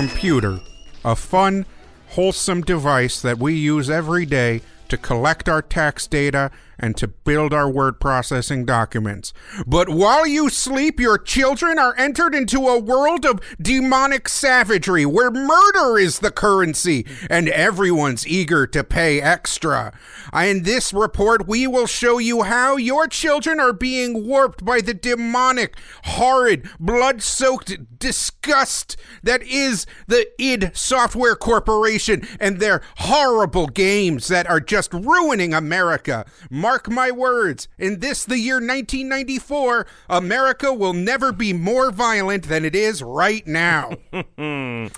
Computer, a fun, wholesome device that we use every day to collect our tax data and to build our word processing documents. But while you sleep, your children are entered into a world of demonic savagery where murder is the currency and everyone's eager to pay extra. In this report, we will show you how your children are being warped by the demonic, horrid, blood soaked disgust that is the id Software Corporation and their horrible games that are just ruining America. Mark my words, in this, the year 1994, America will never be more violent than it is right now.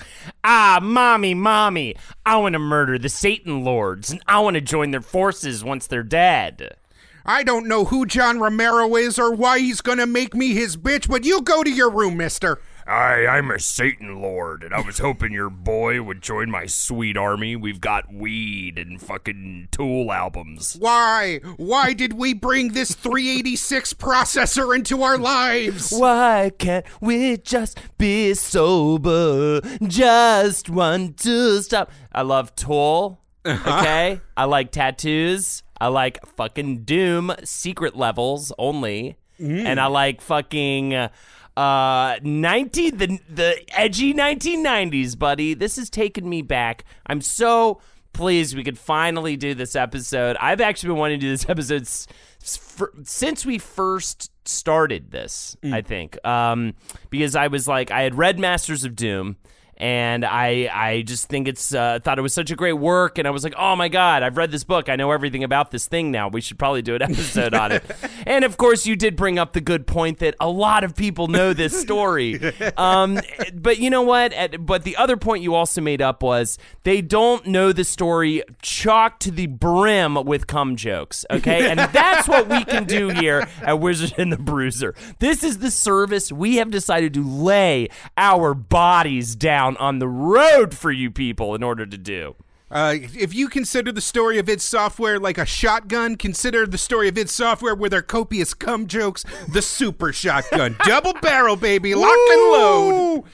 ah, mommy, mommy, I want to murder the Satan Lords, and I want to join their forces once they're dead. I don't know who John Romero is or why he's gonna make me his bitch, but you go to your room, mister. I, I'm a Satan Lord, and I was hoping your boy would join my sweet army. We've got weed and fucking Tool albums. Why? Why did we bring this 386 processor into our lives? Why can't we just be sober? Just want to stop. I love Tool. Okay? I like tattoos. I like fucking Doom secret levels only. And I like fucking uh 19 the the edgy 1990s, buddy. This has taken me back. I'm so pleased we could finally do this episode. I've actually been wanting to do this episode s- for, since we first started this, I think. Um because I was like I had read Masters of Doom and I I just think it's uh, thought it was such a great work, and I was like, oh my god, I've read this book, I know everything about this thing now. We should probably do an episode on it. And of course, you did bring up the good point that a lot of people know this story. Um, but you know what? At- But the other point you also made up was they don't know the story chock to the brim with cum jokes. Okay, and that's what we can do here at Wizard and the Bruiser. This is the service we have decided to lay our bodies down on the road for you people in order to do. Uh, if you consider the story of id Software like a shotgun, consider the story of id Software with their copious cum jokes the super shotgun. Double barrel, baby. Lock and load.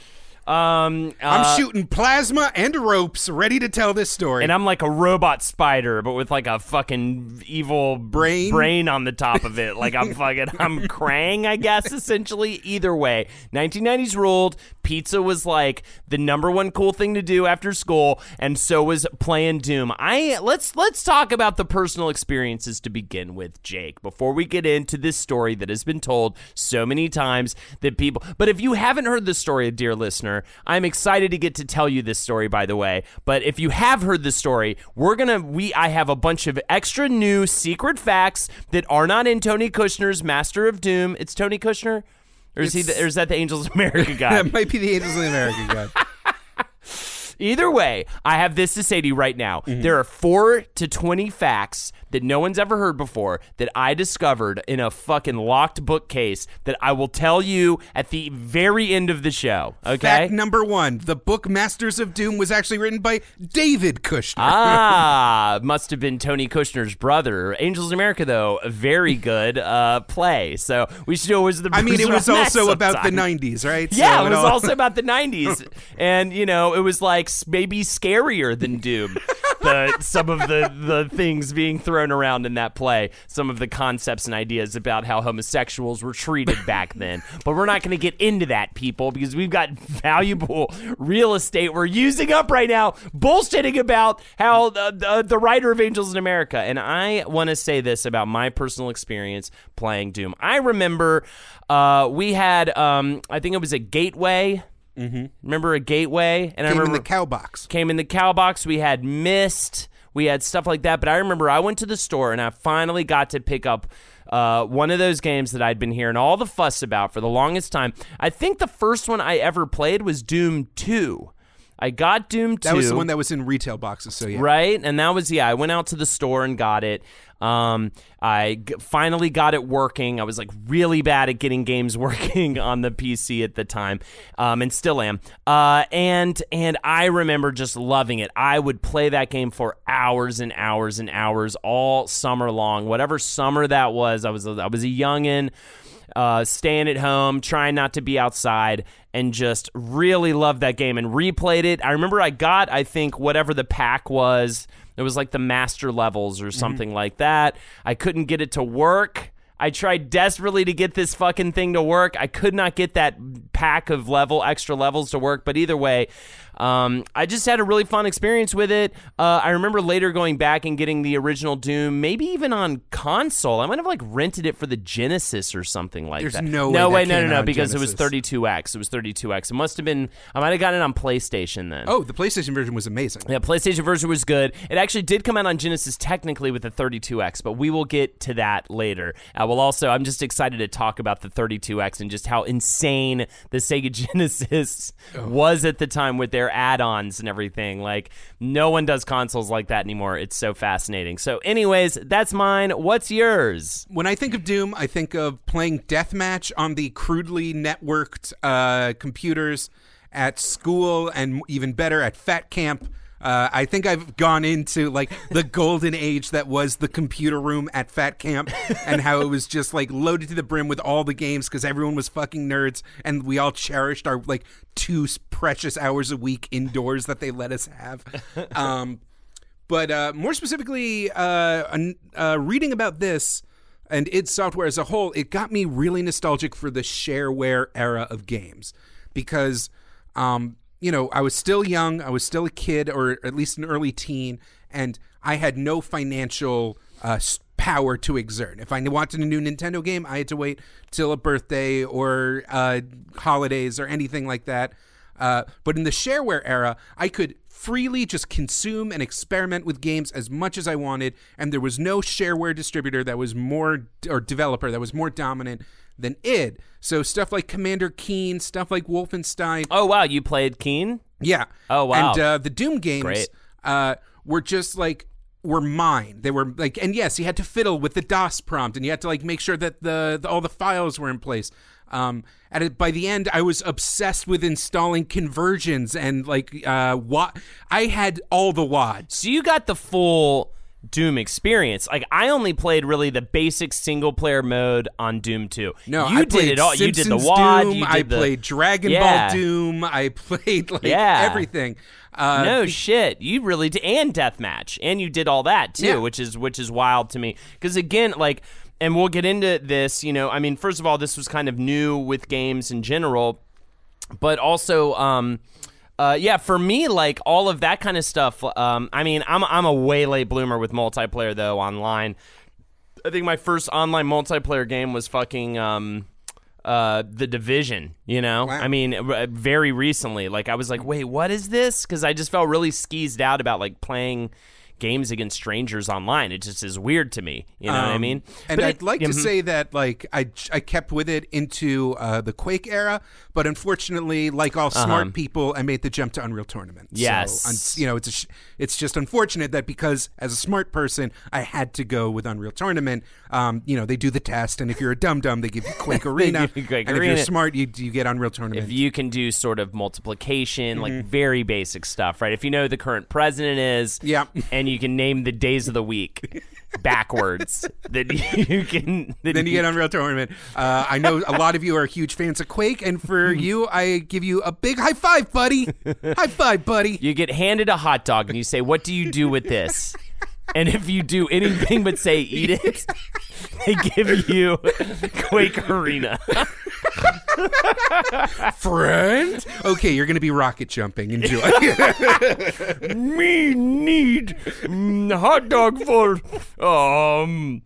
Um, I'm uh, shooting plasma and ropes ready to tell this story. and I'm like a robot spider, but with like a fucking evil Brain? brain on the top of it. Like I'm fucking, I'm Krang, I guess. Essentially, either way, 1990s ruled. Pizza was like the number one cool thing to do after school, and so was playing Doom. I let's let's talk about the personal experiences to begin with, Jake. Before we get into this story that has been told so many times that people. But if you haven't heard the story, dear listener, I'm excited to get to tell you this story. By the way, but if you have heard the story, we're gonna we I have a bunch of extra new secret facts that are not in Tony Kushner's Master of Doom. It's Tony Kushner. Or is he? The, or is that the Angels of America guy? that might be the Angels of the American guy. Either way, I have this to say to you right now. There are four to 20 facts that no one's ever heard before that I discovered in a fucking locked bookcase that I will tell you at the very end of the show. Okay? Fact number one: the book Masters of Doom was actually written by David Kushner. ah, must have been Tony Kushner's brother. Angels in America, though, a very good uh, play. So we should always the. I mean, it was also about the '90s, right? Yeah, So it was all- also about the 90s. and, you know, it was like maybe scarier than Doom. the some of the the things being thrown around in that play, some of the concepts and ideas about how homosexuals were treated back then. But we're not going to get into that, people, because we've got valuable real estate we're using up right now, bullshitting about how the, the, the writer of Angels in America. And I want to say this about my personal experience playing Doom. I remember uh, we had, um, I think it was a gateway. Mm-hmm. Remember a gateway? And I Came in remember the cow box. came in the cow box. We had Myst. We had stuff like that. But I remember I went to the store and I finally got to pick up uh, one of those games that I'd been hearing all the fuss about for the longest time. I think the first one I ever played was Doom 2. I got Doom 2. That was the one that was in retail boxes. So yeah, Right? And that was, yeah, I went out to the store and got it. Um, I g- finally got it working. I was like really bad at getting games working on the PC at the time, um, and still am. Uh, and and I remember just loving it. I would play that game for hours and hours and hours all summer long. Whatever summer that was, I was a, I was a youngin' uh, staying at home, trying not to be outside, and just really loved that game and replayed it. I remember I got, I think, whatever the pack was. It was like the master levels or mm-hmm. something like that. I couldn't get it to work. I tried desperately to get this fucking thing to work. I could not get that pack of level extra levels to work. But either way, um, I just had a really fun experience with it. Uh, I remember later going back and getting the original Doom, maybe even on console. I might have like rented it for the Genesis or something like There's that. no way no way, no, no, no, because it was 32x. It was 32x. It must have been. I might have gotten it on PlayStation then. Oh, the PlayStation version was amazing. Yeah, PlayStation version was good. It actually did come out on Genesis technically with the 32X, but we will get to that later. Uh, well, also, I'm just excited to talk about the 32X and just how insane the Sega Genesis was at the time with their add-ons and everything. Like, no one does consoles like that anymore. It's so fascinating. So, anyways, that's mine. What's yours? When I think of Doom, I think of playing deathmatch on the crudely networked uh, computers at school, and even better at Fat Camp. Uh, I think I've gone into like the golden age that was the computer room at Fat Camp, and how it was just like loaded to the brim with all the games because everyone was fucking nerds, and we all cherished our like two precious hours a week indoors that they let us have. Um, but uh, more specifically, uh, uh, reading about this and id Software as a whole, it got me really nostalgic for the shareware era of games because, um, you know, I was still young, I was still a kid, or at least an early teen, and I had no financial uh, power to exert. If I wanted a new Nintendo game, I had to wait till a birthday or uh, holidays or anything like that. Uh, but in the shareware era, I could freely just consume and experiment with games as much as I wanted, and there was no shareware distributor that was more or developer that was more dominant than id. So stuff like Commander Keen, stuff like Wolfenstein, Oh, wow, you played Keen? yeah. Oh, wow. And uh, the Doom games uh, were just like were mine. They were like, and yes, you had to fiddle with the DOS prompt, and you had to like make sure that the, the all the files were in place. Um, at it, by the end, I was obsessed with installing conversions and like uh, wa- I had all the wads. So you got the full Doom experience. Like I only played really the basic single player mode on Doom 2. No, you I did it all. you did the WAD. Doom. you did I the- played Dragon Yeah. Ball Doom. I played like Yeah. everything. Uh, no shit, you really did, and deathmatch, and you did all that too, Yeah. which is which is wild to me. Because again, like, and we'll get into this. You know, I mean, first of all, this was kind of new with games in general, but also, um, uh, yeah, for me, like all of that kind of stuff. Um, I mean, I'm I'm a way late bloomer with multiplayer though online. I think my first online multiplayer game was fucking um, uh, the Division. You know, Wow. I mean, r- very recently. Like, I was like, wait, what is this? Because I just felt really skeezed out about like playing games against strangers online. It just is weird to me. You know what I Um, mean? And But I'd it- like to mhm. say that like I I kept with it into uh, the Quake era, but unfortunately, like all smart people, I made the jump to Unreal Tournament. So, Uh-huh. Yes. un- you know, it's sh- it's just unfortunate that because as a smart person, I had to go with Unreal Tournament. Um, you know, they do the test, and if you're a dum dum, they give you Quake Arena, you Quake and if you're smart, you you get Unreal Tournament. if you can do sort of multiplication, like Mm-hmm. very basic stuff, right? If you know who the current president is, Yeah. and you can name the days of the week, backwards that you can. That then you get Unreal Tournament. Uh, I know a lot of you are huge fans of Quake, and for you, I give you a big high five, buddy. high five, buddy. You get handed a hot dog and you say, "What do you do with this?" And if you do anything but say "eat it," they give you Quake Arena. Friend. Okay, you're gonna be rocket jumping. Enjoy. Me need mm, hot dog for um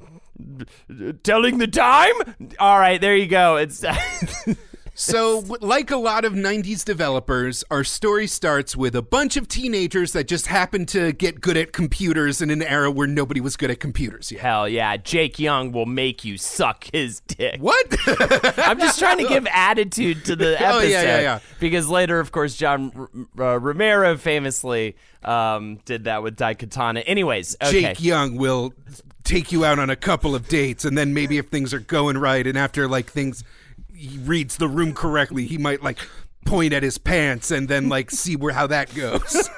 telling the time. All right, there you go. It's So, like a lot of 90s developers, our story starts with a bunch of teenagers that just happen to get good at computers in an era where nobody was good at computers yet. hell yeah. Jake Young will make you suck his dick. What? I'm just trying to give attitude to the episode. Oh, yeah, yeah, yeah. Because later, of course, John R- uh, Romero famously um, did that with Daikatana. Anyways, okay. Jake Young will take you out on a couple of dates, and then maybe if things are going right, and after like things, he reads the room correctly, he might like point at his pants and then like see where how that goes.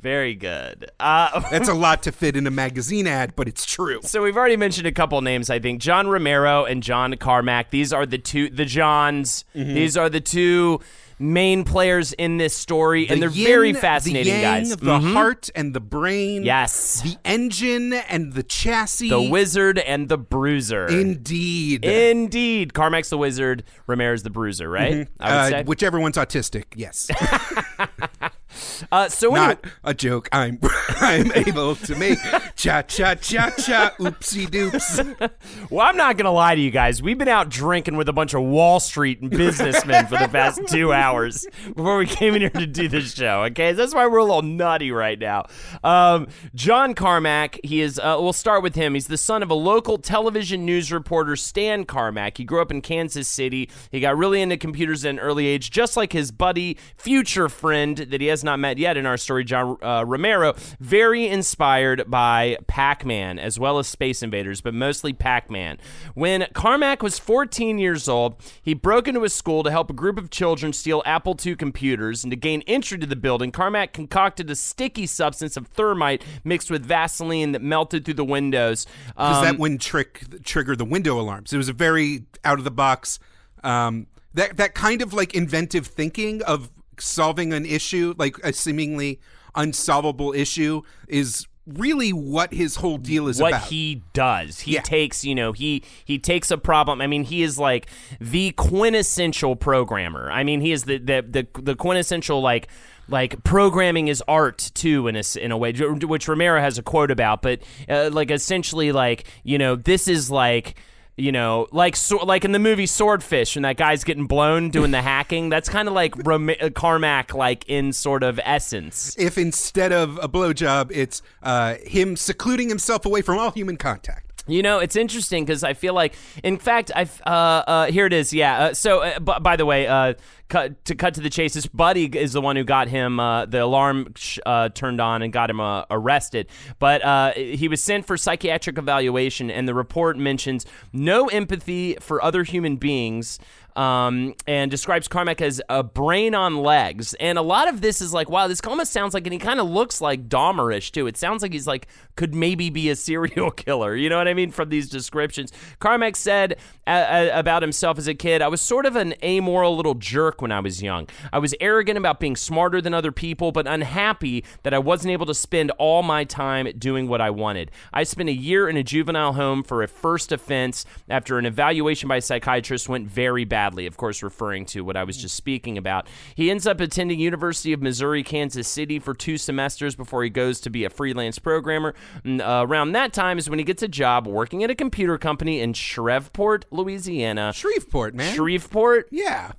Very good. Uh, That's a lot to fit in a magazine ad, but it's true. so we've already mentioned a couple names. I think John Romero and John Carmack. These are the two, the Johns. Mm-hmm. These are the two main players in this story, and they're very fascinating the yang, guys. The Mhm. heart and the brain. Yes. The engine and the chassis. The wizard and the bruiser. Indeed. Indeed. Carmack's the wizard, Romero's the bruiser, right? I would Uh, say. whichever one's autistic, yes. Uh, so anyway, Not a joke. I'm I'm able to make cha cha cha cha oopsie doops. well, I'm not gonna lie to you guys. We've been out drinking with a bunch of Wall Street businessmen for the past two hours before we came in here to do this show. Okay, that's why we're a little nutty right now. Um, John Carmack. He is. Uh, we'll start with him. He's the son of a local television news reporter, Stan Carmack. He grew up in Kansas City. He got really into computers at an early age, just like his buddy, future friend that he has not met yet in our story, John uh, Romero. Very inspired by Pac-Man as well as Space Invaders, but mostly Pac-Man. When Carmack was 14 years old, he broke into a school to help a group of children steal Apple II computers, and to gain entry to the building, Carmack concocted a sticky substance of thermite mixed with Vaseline that melted through the windows. Because Um, that wouldn't trick trigger the window alarms. It was a very out of the box. Um, that that kind of like inventive thinking of solving an issue, like a seemingly unsolvable issue, is really what his whole deal is what about. he does. He Yeah. takes, you know, he he takes a problem. I mean, he is like the quintessential programmer. I mean, he is the the the, the quintessential like like programming is art too in a in a way which Romero has a quote about, but uh, like essentially like, you know, this is like you know, like so, like in the movie Swordfish, when that guy's getting blown doing the hacking. That's kind of like Rom- uh, Carmack, like in sort of essence. if instead of a blowjob, it's uh, him secluding himself away from all human contact. You know, it's interesting because I feel like, in fact, I uh, uh, here it is. Yeah. Uh, so, uh, b- by the way, uh, cut, to cut to the chase, this buddy is the one who got him uh, the alarm sh- uh, turned on and got him uh, arrested. But uh, he was sent for psychiatric evaluation, and the report mentions no empathy for other human beings. Um, and describes Carmack as a brain on legs. And a lot of this is like, wow, this almost sounds like, and he kind of looks like Dahmerish too. It sounds like he's like, could maybe be a serial killer. You know what I mean? From these descriptions. Carmack said about himself as a kid, I was sort of an amoral little jerk when I was young. I was arrogant about being smarter than other people, but unhappy that I wasn't able to spend all my time doing what I wanted. I spent a year in a juvenile home for a first offense after an evaluation by a psychiatrist went very badly, of course, referring to what I was just speaking about. He ends up attending University of Missouri, Kansas City for two semesters before he goes to be a freelance programmer. And, uh, around that time is when he gets a job working at a computer company in Shreveport, Louisiana. Shreveport, man. Shreveport? yeah.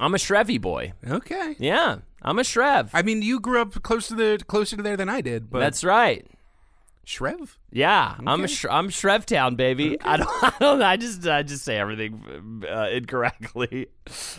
I'm a Shrevey boy. Okay. Yeah, I'm a Shrev. I mean, you grew up close to the closer to there than I did, but That's right. Shrev. Yeah, I'm a Sh- I'm Shrevtown baby. I don't I don't I just I just say everything uh, incorrectly.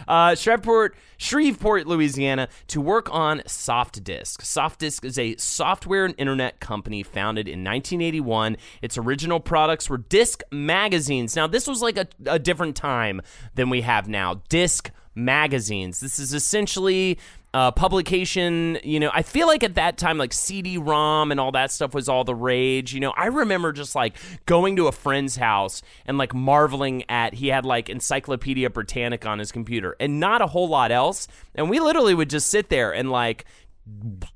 Uh, Shreveport, Shreveport, Louisiana, to work on SoftDisk. SoftDisk is a software and internet company founded in 1981. Its original products were disc magazines. Now this was like a, a different time than we have now. Disc magazines. This is essentially uh, publication. You know, I feel like at that time, like CD-ROM and all that stuff was all the rage. You know, I remember just like going to a friend's house and like marveling at he had like Encyclopedia Britannica on his computer and not a whole lot else. And we literally would just sit there and like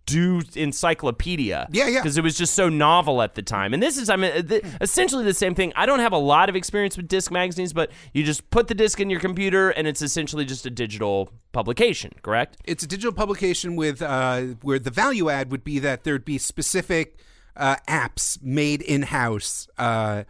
do encyclopedia. Yeah, yeah. Because it was just so novel at the time. And this is, I mean, th- essentially the same thing. I don't have a lot of experience with disc magazines, but you just put the disc in your computer, and it's essentially just a digital publication. Correct? It's a digital publication with uh, where the value add would be that there'd be specific uh, apps made in house uh,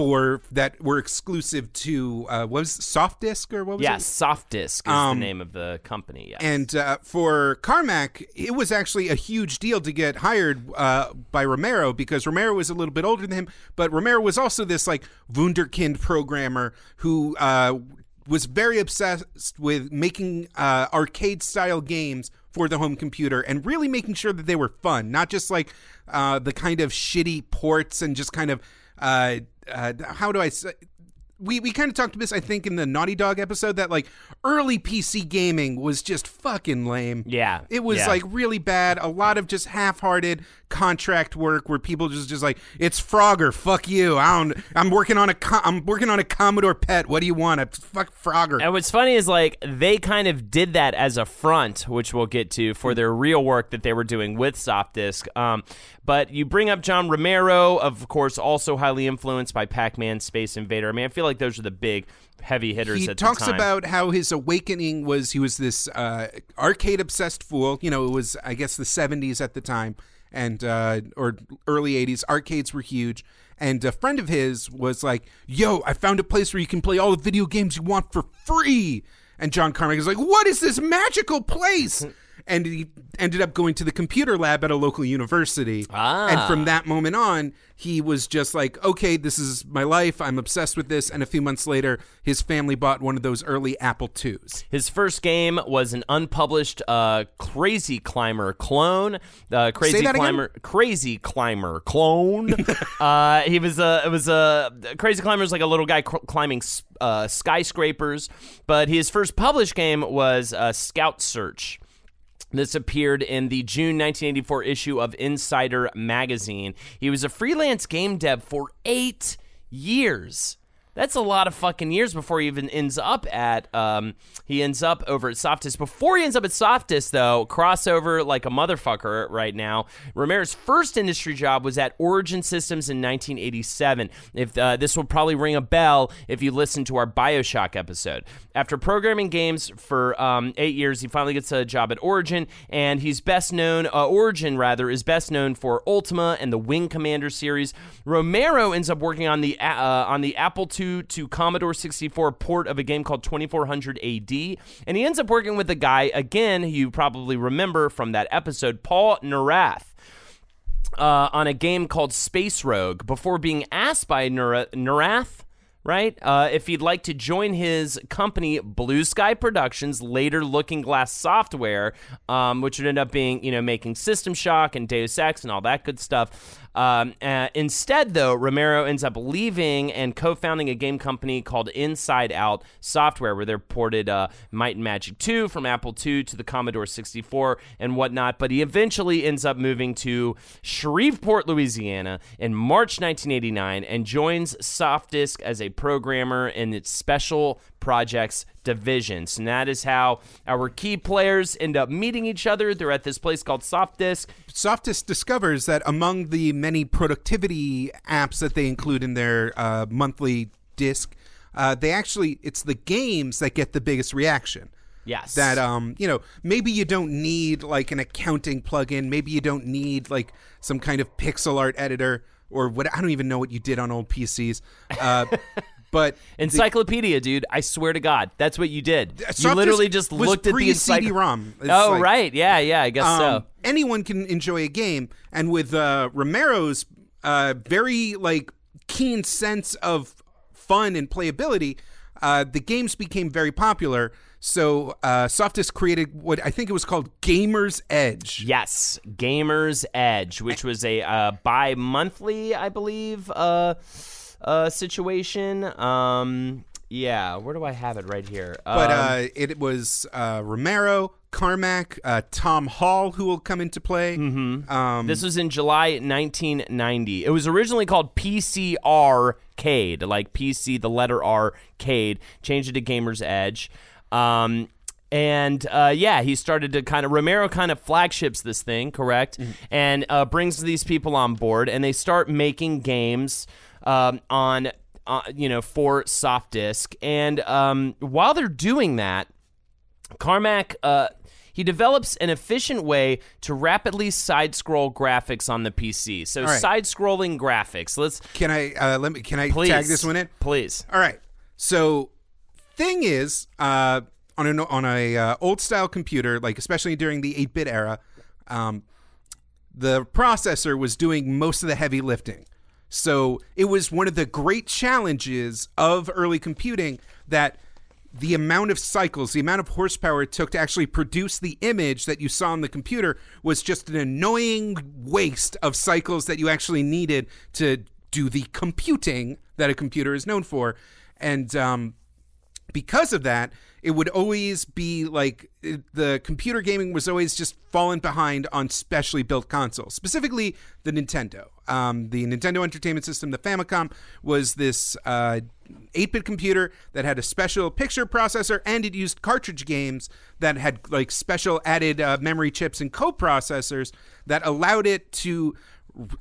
for that were exclusive to uh, what was it, soft disk or what was Yes, it? Soft Disk is Um, the name of the company. Yes. And uh, for Carmack, it was actually a huge deal to get hired uh, by Romero because Romero was a little bit older than him, but Romero was also this like wunderkind programmer who uh, was very obsessed with making uh, arcade style games for the home computer and really making sure that they were fun, not just like uh, the kind of shitty ports and just kind of uh, uh, how do I say we, we kind of talked about this, I think, in the Naughty Dog episode that like early PC gaming was just fucking lame. Yeah, it was yeah. like really bad. A lot of just half-hearted contract work where people just just like it's Frogger, fuck you. I don't. I'm working on a co- I'm working on a Commodore Pet. What do you want? A fuck Frogger. And what's funny is like they kind of did that as a front, which we'll get to for their real work that they were doing with Softdisk. Um, but you bring up John Romero, of course, also highly influenced by Pac-Man, Space Invader. I mean, I feel like those are the big heavy hitters. he at talks the time. about how his awakening was he was this uh, arcade obsessed fool. You know, it was I guess the '70s at the time, and uh, or early '80s. Arcades were huge, and a friend of his was like, "Yo, I found a place where you can play all the video games you want for free." And John Carmack is like, "What is this magical place?" And he ended up going to the computer lab at a local university. Ah. And from that moment on, he was just like, okay, this is my life. I'm obsessed with this. And a few months later, his family bought one of those early Apple IIs. His first game was an unpublished uh, Crazy Climber clone. Uh, Crazy that again? Climber, Crazy Climber clone. uh, he was a, it was a Crazy Climber is like a little guy cr- climbing uh, skyscrapers. But his first published game was uh, Scout Search. This appeared in the June 1984 issue of inCider magazine. He was a freelance game dev for eight years. That's a lot of fucking years before he even ends up at. Um, he ends up over at Softdisk. Before he ends up at Softdisk, though, crossover like a motherfucker right now. Romero's first industry job was at Origin Systems in 1987. If uh, this will probably ring a bell if you listen to our Bioshock episode. After programming games for um, eight years, he finally gets a job at Origin, and he's best known. Uh, Origin rather is best known for Ultima and the Wing Commander series. Romero ends up working on the uh, on the Apple II to Commodore 64 port of a game called 2400 AD, and he ends up working with a guy again you probably remember from that episode, Paul Neurath uh, on a game called Space Rogue before being asked by Nara- Neurath, right, uh, if he'd like to join his company, Blue Sky Productions, later Looking Glass Software, um, which would end up being, you know, making System Shock and Deus Ex and all that good stuff. Um, uh, instead, though, Romero ends up leaving and co-founding a game company called Inside Out Software, where they ported uh, Might and Magic 2 from Apple II to the Commodore 64 and whatnot. But he eventually ends up moving to Shreveport, Louisiana, in March 1989, and joins Softdisk as a programmer in its special projects divisions. And that is how our key players end up meeting each other. They're at this place called Softdisk. Softis discovers that among the many productivity apps that they include in their uh, monthly disc, uh, they actually it's the games that get the biggest reaction. Yes. That um, you know, maybe you don't need like an accounting plugin, maybe you don't need like some kind of pixel art editor or what I don't even know what you did on old PCs. Uh, but Encyclopedia, dude. I swear to God, that's what you did. You literally just looked at the pre-CD encycl- ROM. It's Oh, like- right. Yeah, yeah. I guess um, so. anyone can enjoy a game and with uh, romero's uh, very like keen sense of fun and playability uh, the games became very popular so uh, softdisk created what i think it was called gamers edge Yes, Gamer's Edge, which was a uh, bi-monthly, I believe, uh, uh, situation. Um, Yeah, where do I have it right here? But Um, uh, it was uh, Romero, Carmack, uh, Tom Hall, who will come into play. Mm-hmm. Um, This was in July 1990. It was originally called PC Arcade, like PC, the letter R, Cade. Changed it to Gamer's Edge. Um, and uh, yeah, he started to kind of Romero kind of flagships this thing, correct? And uh, brings these people on board, and they start making games um, on, uh, you know, for soft disk. And um, while they're doing that, Carmack, uh, he develops an efficient way to rapidly side scroll graphics on the PC. So right. side scrolling graphics. Let's can I uh, let me? Can I please tag this one in? Please. All right. So, thing is, uh, on an on a uh, old style computer, like especially during the eight bit era, um, the processor was doing most of the heavy lifting. So it was one of the great challenges of early computing that the amount of cycles, the amount of horsepower it took to actually produce the image that you saw on the computer was just an annoying waste of cycles that you actually needed to do the computing that a computer is known for. And um, because of that, it would always be like it- the computer gaming was always just falling behind on specially built consoles, specifically the Nintendo. Um, the Nintendo Entertainment System, the Famicom, was this uh, 8 bit computer that had a special picture processor and it used cartridge games that had like special added uh, memory chips and co-processors that allowed it to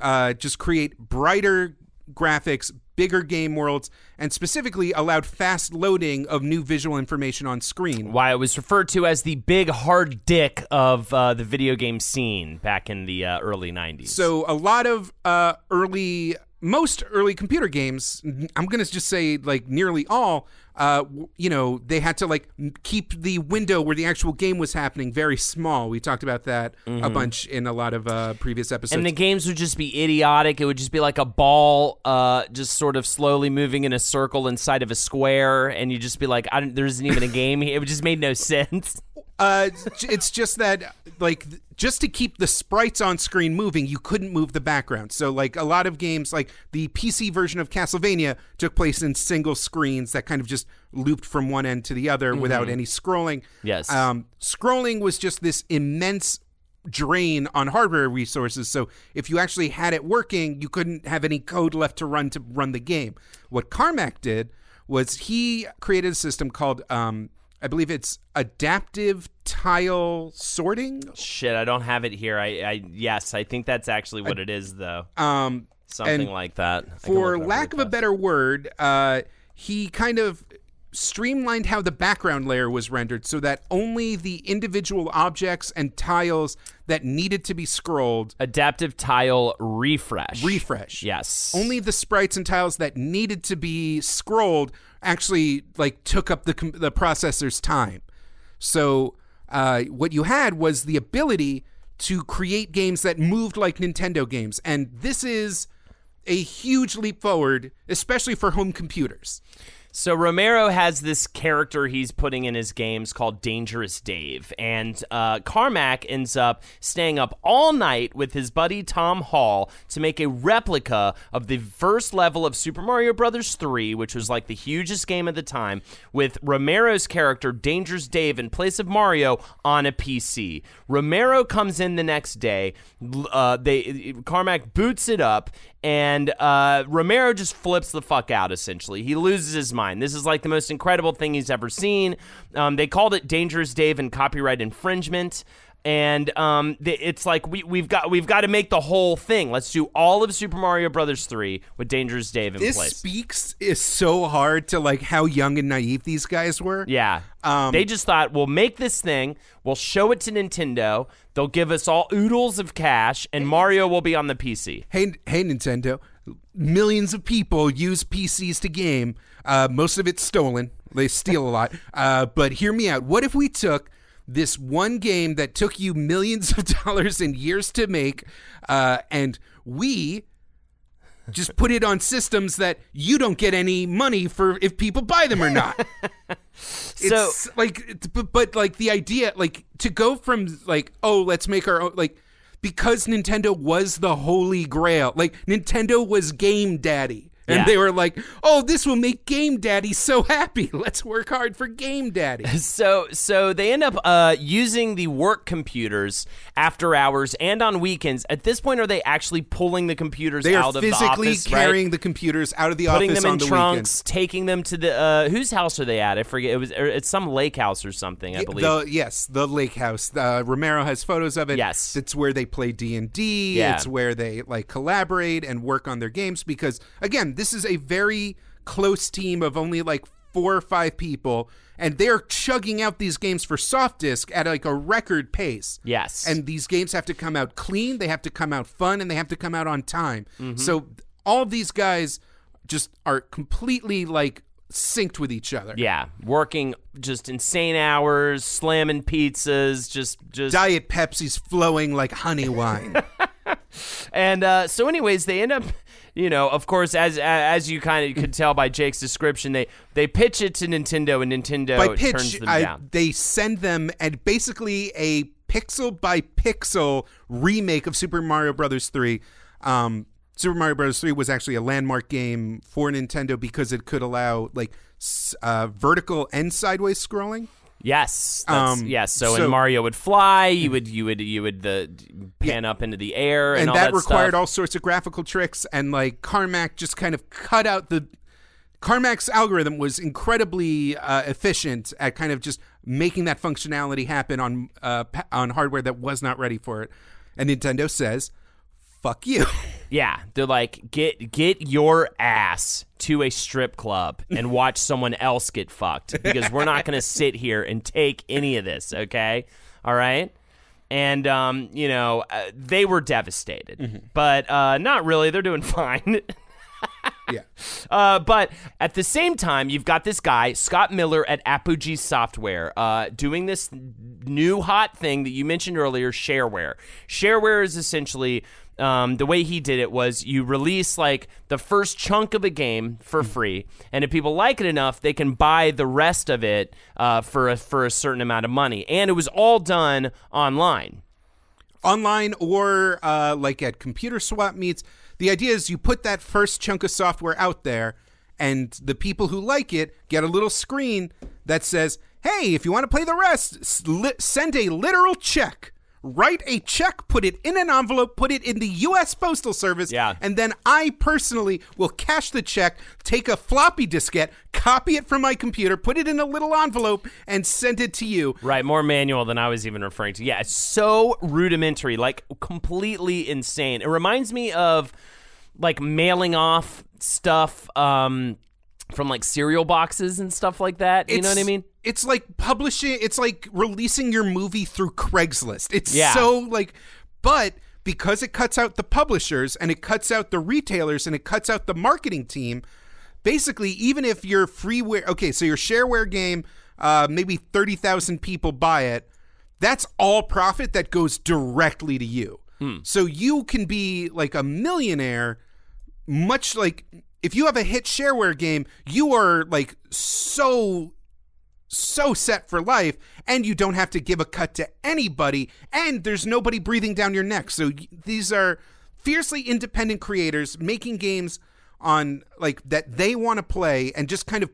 uh, just create brighter graphics, bigger game worlds, and specifically allowed fast loading of new visual information on screen. Why it was referred to as the big hard dick of uh, the video game scene back in the uh, early 90s. So a lot of uh, early, most early computer games, I'm gonna just say like nearly all, uh, you know, they had to like keep the window where the actual game was happening very small. We talked about that a bunch in a lot of uh, previous episodes. and the games would just be idiotic. It would just be like a ball, uh, just sort of slowly moving in a circle inside of a square, and you'd just be like, I don't, "There isn't even a game." here. It just made no sense. Uh, it's just that, like, just to keep the sprites on screen moving, you couldn't move the background. So, like, a lot of games, like the PC version of Castlevania, took place in single screens that kind of just looped from one end to the other without any scrolling. Yes. Um, scrolling was just this immense drain on hardware resources. So, if you actually had it working, you couldn't have any code left to run to run the game. What Carmack did was he created a system called um, I believe it's adaptive tile sorting. Shit, I don't have it here. I, I yes, I think that's actually what it is, though. Um, Something like that. For look it up lack of a better word, uh, he kind of streamlined how the background layer was rendered so that only the individual objects and tiles that needed to be scrolled adaptive tile refresh. refresh. Yes. Only the sprites and tiles that needed to be scrolled actually like took up the the processor's time. So uh, what you had was the ability to create games that moved like Nintendo games, and this is a huge leap forward, especially for home computers. So Romero has this character he's putting in his games called Dangerous Dave, and uh, Carmack ends up staying up all night with his buddy Tom Hall to make a replica of the first level of Super Mario Brothers 3, which was like the hugest game at the time, with Romero's character Dangerous Dave in place of Mario on a PC. Romero comes in the next day. Uh, they Carmack boots it up, and uh, Romero just flips the fuck out. Essentially, he loses his mind. This is like the most incredible thing he's ever seen. Um, they called it Dangerous Dave and copyright infringement. And um, it's like we, we've got we've got to make the whole thing. Let's do all of Super Mario Brothers three with Dangerous Dave in This place. speaks is so hard to like how young and naive these guys were. Yeah. Um, they just thought, we'll make this thing, we'll show it to Nintendo, they'll give us all oodles of cash, and Mario will be on the PC. Hey, hey, Nintendo! Millions of people use PCs to game. Uh, most of it's stolen. They steal a lot. Uh, but hear me out. What if we took this one game that took you millions of dollars and years to make, uh, and we just put it on systems that you don't get any money for if people buy them or not. it's like but, but like the idea like to go from like oh let's make our own like because Nintendo was the holy grail. Like Nintendo was game daddy And Yeah. they were like, "Oh, this will make Game Daddy so happy. Let's work hard for Game Daddy." So so they end up uh, using the work computers after hours and on weekends. At this point, are they actually pulling the computers They out of the physically office, right? carrying the computers out of the Putting office putting them in the trunks, taking them to the uh, whose house are they at? I forget. It was it's some lake house or something. I believe. The, yes, the lake house. Uh, Romero has photos of it. Yes. it's where they play D and D. It's where they like collaborate and work on their games. Because again, this is a very close team of only like four or five people, and they're chugging out these games for soft disk at like a record pace. Yes. and these games have to come out clean. They have to come out fun, and they have to come out on time. Mm-hmm. So all these guys just are completely like synced with each other. yeah, working just insane hours, slamming pizzas, just just Diet Pepsi's flowing like honey wine. And uh, so, anyways, they end up, you know, of course, as as you kind of could tell by Jake's description, they they pitch it to Nintendo, and Nintendo by turns them I, down. they send them and basically a pixel by pixel remake of Super Mario Brothers 3. Um, Super Mario Brothers 3 was actually a landmark game for Nintendo because it could allow like uh, vertical and sideways scrolling. Yes, that's, Um, yes. So, so- when Mario would fly, you would you would you would the pan up into the air, and, and all that, that, required stuff. all sorts of graphical tricks and like carmack just kind of cut out the carmack's algorithm was incredibly uh, efficient at kind of just making that functionality happen on uh, on hardware that was not ready for it and nintendo says fuck you Yeah, they're like get get your ass to a strip club and watch someone else get fucked because we're not going to sit here and take any of this, okay? All right? And um, you know, uh, they were devastated. But uh not really. They're doing fine. yeah Uh, but at the same time, you've got this guy, Scott Miller at Apogee Software, uh, doing this new hot thing that you mentioned earlier, shareware. Shareware is essentially um, the way he did it was you release like the first chunk of a game for free, and if people like it enough, they can buy the rest of it uh, for a, for a certain amount of money. And it was all done online. online or uh, like at computer swap meets. The idea is you put that first chunk of software out there, and the people who like it get a little screen that says, "Hey, if you want to play the rest, send a literal check." Write a check, put it in an envelope, put it in the U.S. Postal Service, Yeah. and then I personally will cash the check, take a floppy diskette, copy it from my computer, put it in a little envelope, and send it to you. Right, more manual than I was even referring to. Yeah, it's so rudimentary, like completely insane. It reminds me of like mailing off stuff um, from like cereal boxes and stuff like that. You know what I mean? It's like publishing. It's like releasing your movie through Craigslist. It's Yeah. so like, but because it cuts out the publishers and it cuts out the retailers and it cuts out the marketing team, basically, even if your freeware, okay, so your shareware game, uh, maybe thirty thousand people buy it, that's all profit that goes directly to you. So you can be like a millionaire much like if you have a hit shareware game, you are like so so set for life and you don't have to give a cut to anybody and there's nobody breathing down your neck. So these are fiercely independent creators making games on like that they want to play and just kind of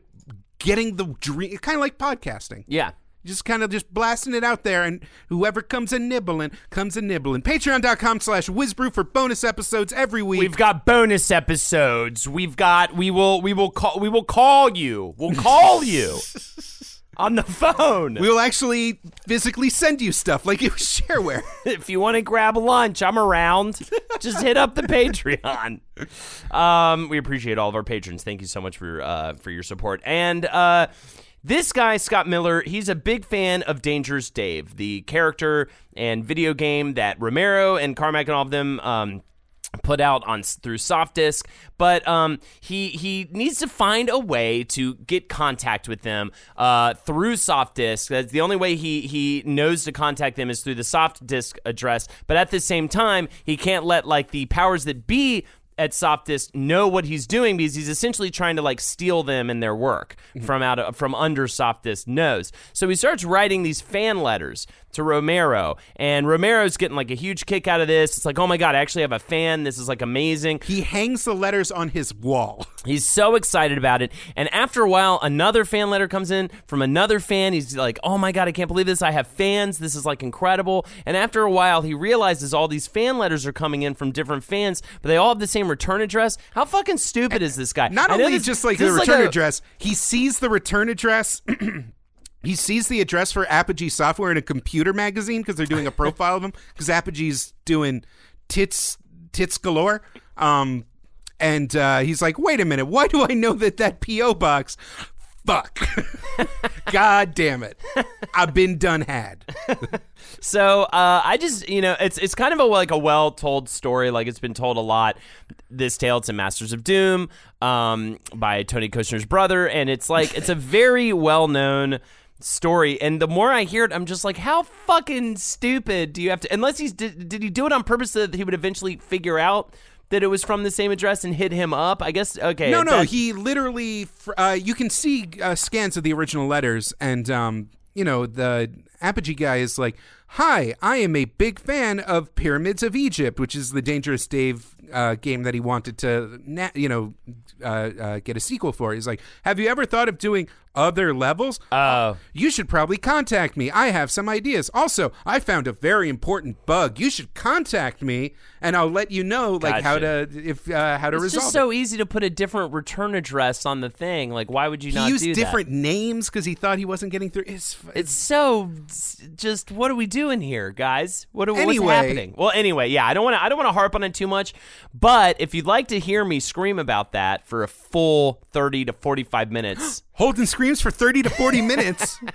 getting the dream kind of like podcasting Yeah. Just kind of just blasting it out there and whoever comes a nibbling comes a nibbling patreon.com slash wizbru for bonus episodes every week We've got bonus episodes. We've got we will we will call we will call you. We'll call you on the phone. we'll actually physically send you stuff like it was shareware if you want to grab lunch, I'm around. Just hit up the Patreon. Um, we appreciate all of our patrons. Thank you so much for uh, for your support. And uh, this guy, Scott Miller, he's a big fan of Dangerous Dave, the character and video game that Romero and Carmack and all of them. Um, put out on through Softdisk, but um, he he needs to find a way to get contact with them uh, through Softdisk. That's the only way he he knows to contact them is through the Softdisk address. But at the same time, he can't let like the powers that be at Softdisk know what he's doing because he's essentially trying to like steal them and their work mm-hmm. from out of, from under Softdisk nose. So he starts writing these fan letters to Romero, and Romero's getting like a huge kick out of this. It's like, oh my god, I actually have a fan. This is like amazing. He hangs the letters on his wall. He's so excited about it. And after a while, another fan letter comes in from another fan. He's like, oh my God, I can't believe this. I have fans. This is like incredible. And after a while, he realizes all these fan letters are coming in from different fans, but they all have the same return address. How fucking stupid is this guy? Not only this- just like the return a- address, he sees the return address. he sees the address for Apogee Software in a computer magazine because they're doing a profile of him because Apogee's doing tits tits galore. Um, and uh, he's like, "Wait a minute, why do I know that that PO box?" Fuck. God damn it. I've been done had. So uh, I just, you know, it's it's kind of a like a well told story. Like it's been told a lot. This tale, it's in Masters of Doom, um, by Tony Kushner's brother, and it's like it's a very well known story. And the more I hear it, I'm just like, how fucking stupid do you have to? Unless he's did, did he do it on purpose so that he would eventually figure out that it was from the same address and hit him up? I guess. Okay. No, no, that- he literally. Uh, you can see uh, scans of the original letters, and um, you know the Apogee guy is like, "Hi, I am a big fan of Pyramids of Egypt, which is the Dangerous Dave uh, game that he wanted to, you know, uh, uh, get a sequel for." He's like, "Have you ever thought of doing other levels? Oh. you should probably contact me. I have some ideas. Also, I found a very important bug. You should contact me, and I'll let you know like how to if uh, how to It's resolve just it." so easy to put a different return address on the thing. Like, why would you he not used do that? different names because he thought he wasn't getting through. It's, It's so just what are we doing here, guys? What are, what's happening? Well, anyway, yeah, I don't want to I don't want to harp on it too much, but if you'd like to hear me scream about that for a full 30 to 45 minutes, Holden screams for thirty to forty minutes.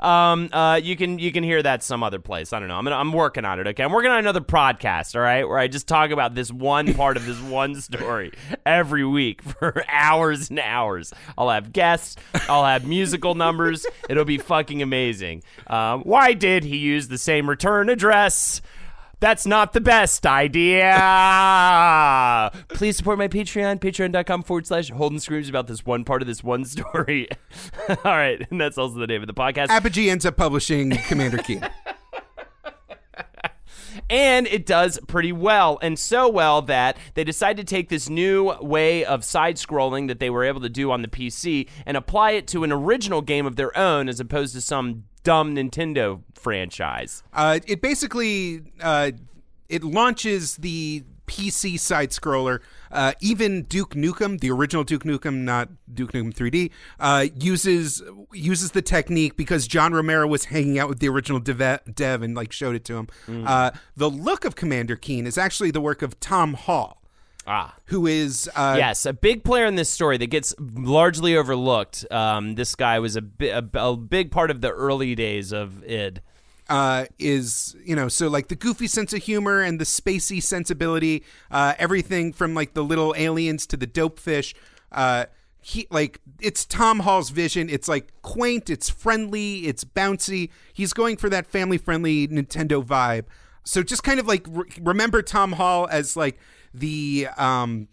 um uh you can you can hear that some other place. I don't know. I'm gonna, I'm working on it, okay? I'm working on another podcast, all right, where I just talk about this one part of this one story every week for hours and hours. I'll have guests, I'll have musical numbers. It'll be fucking amazing. Um, why did he use the same return address? That's not the best idea. Please support my Patreon, patreon.com forward slash Holden Screams about this one part of this one story. All right. And that's also the name of the podcast. Apogee ends up publishing Commander Keen. and it does pretty well and so well that they decide to take this new way of side scrolling that they were able to do on the PC and apply it to an original game of their own as opposed to some dumb Nintendo franchise. Uh, it basically uh, it launches the PC side scroller. Uh, even Duke Nukem, the original Duke Nukem, not Duke Nukem 3D, uh, uses uses the technique because John Romero was hanging out with the original dev, dev and like showed it to him. Uh, the look of Commander Keen is actually the work of Tom Hall, Ah. who is uh, Yes, a big player in this story that gets largely overlooked. Um, this guy was a, bi- a, a big part of the early days of id. uh, is you know so like the goofy sense of humor and the spacey sensibility, uh, everything from like the little aliens to the dope fish. Uh, he like it's Tom Hall's vision. It's like quaint, it's friendly, it's bouncy. He's going for that family friendly Nintendo vibe. So just kind of like re- remember Tom Hall as like the um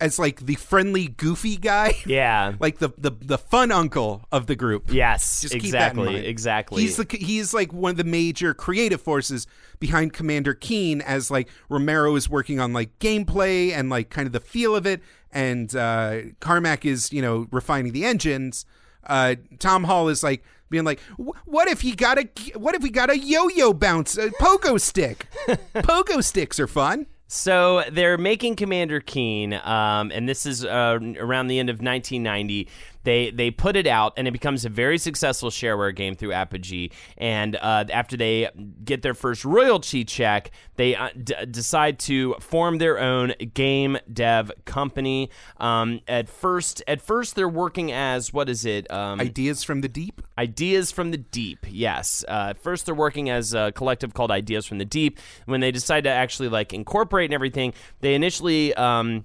as like the friendly goofy guy. Yeah. like the, the the fun uncle of the group. Yes, Just exactly, exactly. He's the he's like one of the major creative forces behind Commander Keen as like Romero is working on like gameplay and like kind of the feel of it, and uh, Carmack is you know refining the engines. Uh, Tom Hall is like being like, what if he got a what if we got a yo-yo bounce a pogo stick? pogo sticks are fun. So they're making Commander Keen, um, and this is uh, around the end of 1990. They they put it out, and it becomes a very successful shareware game through Apogee. And uh, after they get their first royalty check, they uh, d- decide to form their own game dev company. Um, at first, at first they're working as what is it? Um, Ideas from the deep. Ideas from the Deep, yes. Uh, first, they're working as a collective called Ideas from the Deep. When they decide to actually like incorporate and everything, they initially um,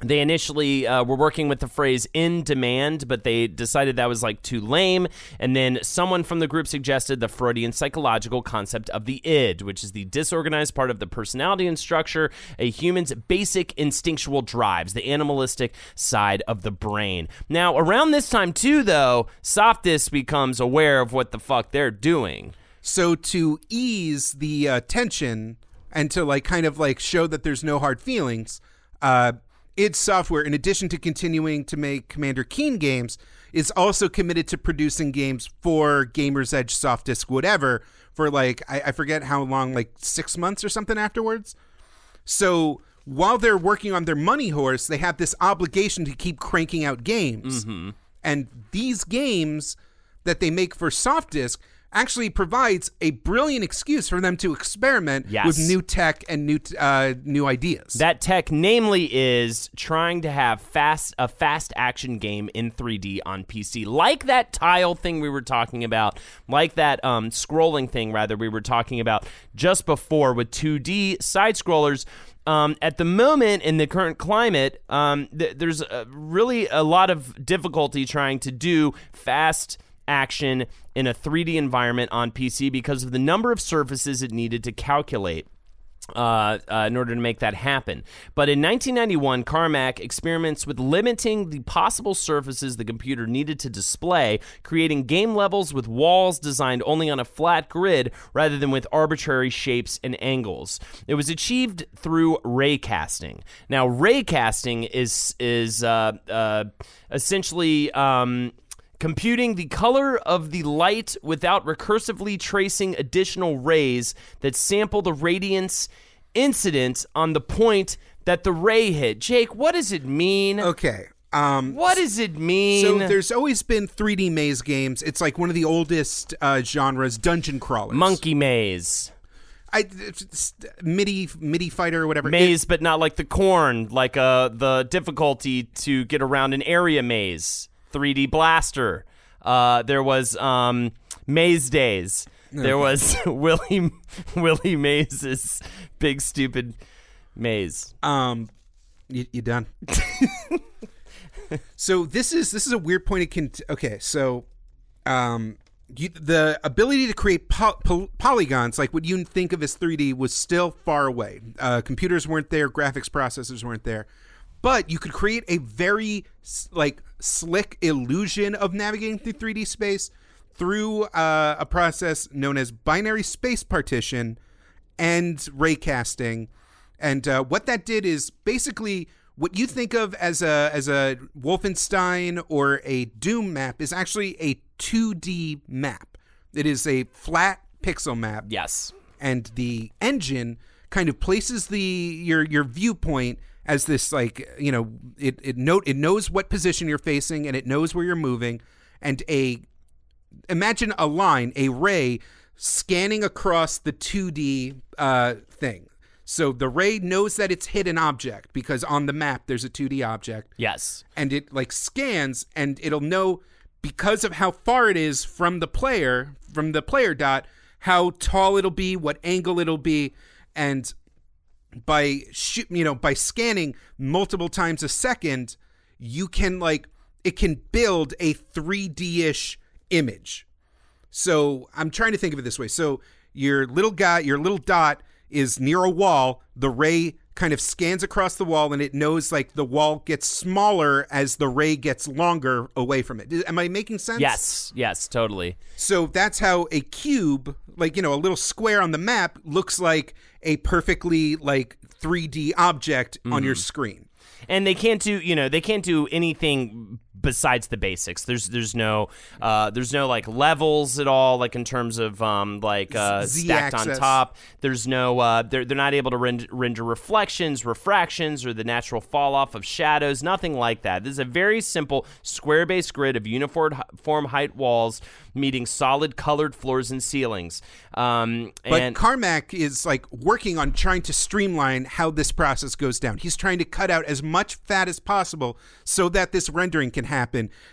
they initially uh, were working with the phrase in demand, but they decided that was like too lame. And then someone from the group suggested the Freudian psychological concept of the id, which is the disorganized part of the personality and structure, a human's basic instinctual drives, the animalistic side of the brain. Now, around this time, too, though, Softdisk becomes aware of what the fuck they're doing. So to ease the uh, tension and to like kind of like show that there's no hard feelings, uh, id Software, in addition to continuing to make Commander Keen games, is also committed to producing games for Gamers Edge, Softdisk, whatever, for like I, I forget how long, like six months or something afterwards. So while they're working on their money horse, they have this obligation to keep cranking out games. Mm-hmm. And these games that they make for softdisk actually provides a brilliant excuse for them to experiment Yes. with new tech and new uh, new ideas. That tech, namely, is trying to have fast a fast action game in 3D on PC, like that tile thing we were talking about, like that um, scrolling thing rather we were talking about just before with 2D side scrollers. Um, at the moment, in the current climate, um, th- there's uh, really a lot of difficulty trying to do fast action in a 3D environment on PC because of the number of surfaces it needed to calculate uh, uh, in order to make that happen. But in 1991, Carmack experiments with limiting the possible surfaces the computer needed to display, creating game levels with walls designed only on a flat grid rather than with arbitrary shapes and angles. It was achieved through ray casting. Now, ray casting is is uh, uh, essentially. Um, computing the color of the light without recursively tracing additional rays that sample the radiance incident on the point that the ray hit. Jake, what does it mean? okay. Um, What does it mean? so there's always been 3D maze games. It's like one of the oldest uh, genres, dungeon crawlers. Monkey maze. I, it's MIDI MIDI fighter or whatever. Maze, but not like the corn, like uh, the difficulty to get around an area maze. 3D Blaster. Uh, there was um, Maze Days. There was Willie Willie Maze's big stupid maze. Um, you, you done? so this is this is a weird point. Can okay. So, um, you, the ability to create po- po- polygons, like what you think of as 3D, was still far away. Uh, computers weren't there, graphics processors weren't there, but you could create a very like slick illusion of navigating through 3D space through uh, a process known as binary space partition and raycasting. And uh, what that did is basically what you think of as a as a Wolfenstein or a Doom map is actually a 2D map. It is a flat pixel map Yes. and the engine kind of places the your your viewpoint as this like you know it it note it knows what position you're facing and it knows where you're moving and a imagine a line a ray scanning across the 2D uh, thing. So the ray knows that it's hit an object because on the map there's a 2D object Yes. and it like scans and it'll know because of how far it is from the player from the player dot how tall it'll be what angle it'll be and by shoot you know by scanning multiple times a second you can like it can build a 3d-ish image so I'm trying to think of it this way. So your little guy, your little dot is near a wall. The ray kind of scans across the wall and it knows like the wall gets smaller as the ray gets longer away from it. Am I making sense? Yes. Yes. Totally. So that's how a cube, like, you know, a little square on the map looks like a perfectly like 3D object on your mm-hmm. screen. and they can't do you know they can't do anything besides the basics. There's there's no uh there's no like levels at all like in terms of um like uh stacked on top. There's no uh they're, they're not able to rend- render reflections refractions or the natural fall off of shadows nothing like that. This is a very simple square based grid of uniform form height walls meeting solid colored floors and ceilings. Um But and Carmack is like working on trying to streamline how this process goes down. He's trying to cut out as much fat as possible so that this rendering can happen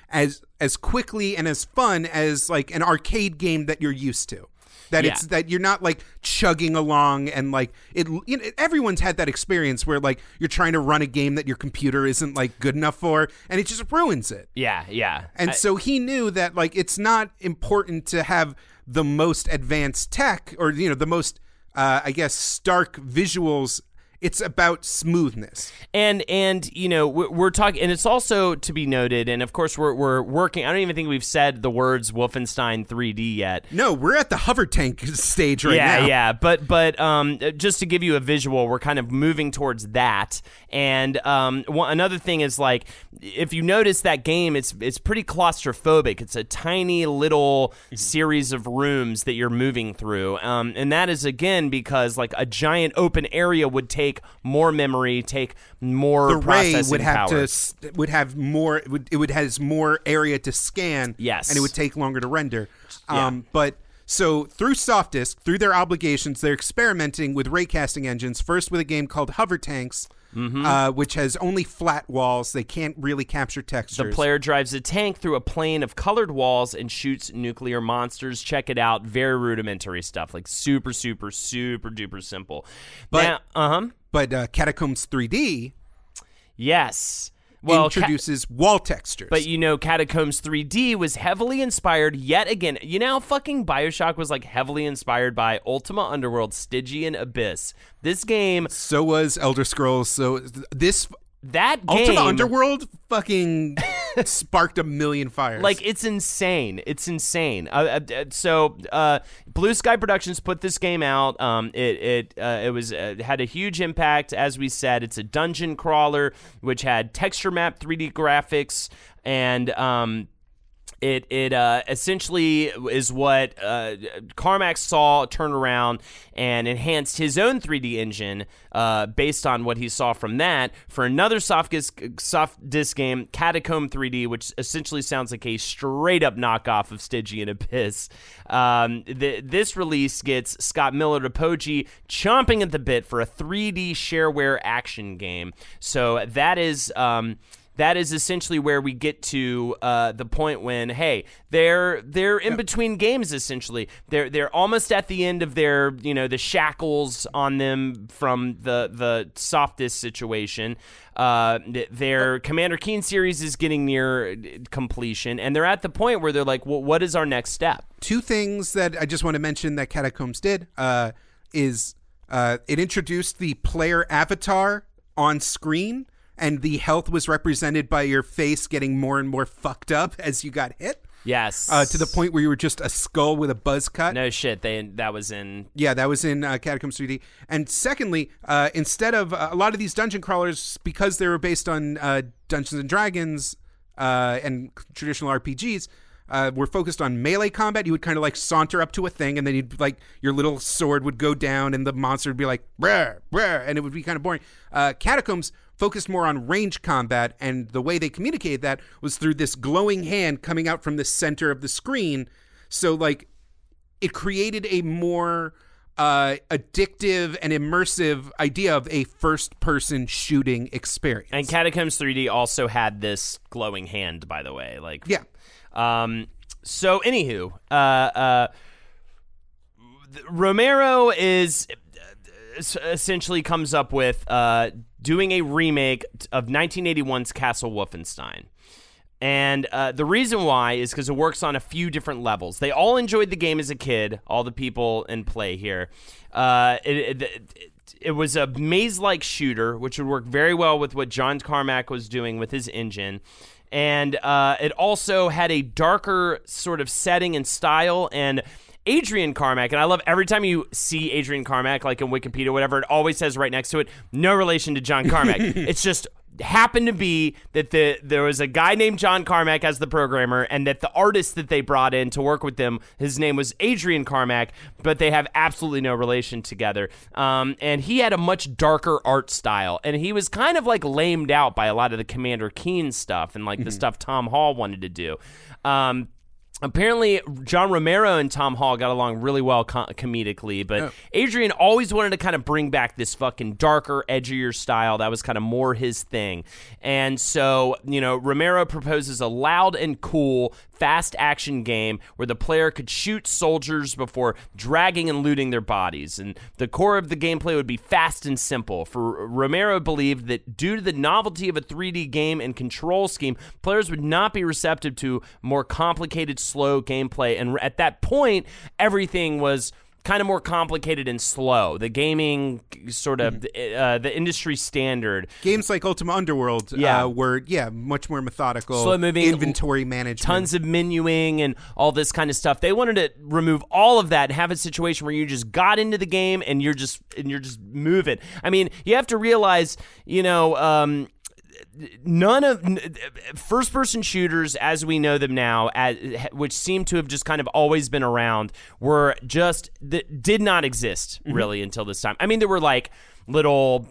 as as quickly and as fun as like an arcade game that you're used to. That Yeah. it's that you're not like chugging along and like it. You know, everyone's had that experience where like you're trying to run a game that your computer isn't like good enough for, and it just ruins it. Yeah, yeah. And I- so he knew that like it's not important to have the most advanced tech or you know the most uh, I guess stark visuals. It's about smoothness. and and you know we're, we're talking and it's also to be noted and of course we're we're working i don't even think we've said the words wolfenstein 3d yet No, we're at the hover tank stage right yeah now. yeah yeah, but but um just to give you a visual we're kind of moving towards that and um one, another thing is like if you notice that game it's it's pretty claustrophobic it's a tiny little series of rooms that you're moving through um and that is again because like a giant open area would take more memory take more The ray would have power. to would have more. It would, it would has more area to scan. Yes. and it would take longer to render. Um, but so through Softdisk, through their obligations, they're experimenting with raycasting engines. First with a game called Hover Tanks, Mm-hmm. uh, which has only flat walls. They can't really capture texture. The player drives a tank through a plane of colored walls and shoots nuclear monsters. Check it out. Very rudimentary stuff. Like super, super, super duper simple. But- uh huh. But uh, Catacombs 3D Yes. Well, introduces wall textures. but you know, Catacombs 3D was heavily inspired yet again. You know, fucking Bioshock was like heavily inspired by Ultima Underworld, Stygian Abyss. This game, so was Elder Scrolls. So this that game, Ultima Underworld fucking sparked a million fires. Like it's insane. It's insane. Uh, uh, uh, so uh, Blue Sky Productions put this game out. Um, it it uh, it was uh, had a huge impact. As we said, it's a dungeon crawler which had texture map 3D graphics and um, it it uh, essentially is what uh, Carmack saw turn around and enhanced his own 3D engine uh, based on what he saw from that for another Softdisk, soft disc game, Catacomb 3D, which essentially sounds like a straight up knockoff of Stygian Abyss. Um, th- this release gets Scott Miller of Apogee chomping at the bit for a 3D shareware action game. So that is. Um, that is essentially where we get to uh, the point when hey they're they're in between games essentially. They're they're almost at the end of their you know the shackles on them from the the Softdisk situation. Uh, their Commander Keen series is getting near uh, completion and they're at the point where they're like well what is our next step? Two things that I just want to mention that Catacombs did uh, is uh, it introduced the player avatar on screen, and the health was represented by your face getting more and more fucked up as you got hit. yes Uh, to the point where you were just a skull with a buzz cut. no shit they that was in Yeah, that was in uh, Catacombs 3D. And secondly, uh, instead of uh, a lot of these dungeon crawlers, because they were based on uh, Dungeons and Dragons uh, and traditional RPGs, uh, were focused on melee combat. You would kind of like saunter up to a thing, and then you'd like your little sword would go down, and the monster would be like brr brr, and it would be kind of boring. Uh, Catacombs focused more on range combat, and the way they communicated that was through this glowing hand coming out from the center of the screen. So like it created a more uh, addictive and immersive idea of a first person shooting experience. and Catacombs 3D also had this glowing hand by the way like yeah. Um. So, anywho, uh, uh, Romero is essentially comes up with uh doing a remake of 1981's Castle Wolfenstein. And uh, the reason why is because it works on a few different levels. They all enjoyed the game as a kid, all the people in play here. Uh, it, it, it, was a maze like shooter, which would work very well with what John Carmack was doing with his engine. And uh, it also had a darker sort of setting and style. And Adrian Carmack, and I love every time you see Adrian Carmack, like in Wikipedia or whatever, it always says right next to it, no relation to John Carmack. it's just happened to be that the there was a guy named John Carmack as the programmer, and that the artist that they brought in to work with them, his name was Adrian Carmack, but they have absolutely no relation together. Um, and he had a much darker art style, and he was kind of like lamed out by a lot of the Commander Keen stuff and like the stuff Tom Hall wanted to do. Um, Apparently, John Romero and Tom Hall got along really well co- comedically, but Adrian always wanted to kind of bring back this fucking darker, edgier style. That was kind of more his thing. And so, you know, Romero proposes a loud and cool fast action game where the player could shoot soldiers before dragging and looting their bodies. And the core of the gameplay would be fast and simple. For Romero believed that due to the novelty of a 3D game and control scheme, players would not be receptive to more complicated, slow gameplay. And at that point, everything was kind of more complicated and slow. The gaming sort of uh, the industry standard. Games like Ultima Underworld Yeah. uh, were, yeah, much more methodical. Slow moving, inventory management. Tons of menuing and all this kind of stuff. They wanted to remove all of that and have a situation where you just got into the game and you're just and you're just moving. I mean, you have to realize, you know, um, none of first person shooters as we know them now as, which seem to have just kind of always been around were just that did not exist mm-hmm. really until this time. I mean there were like little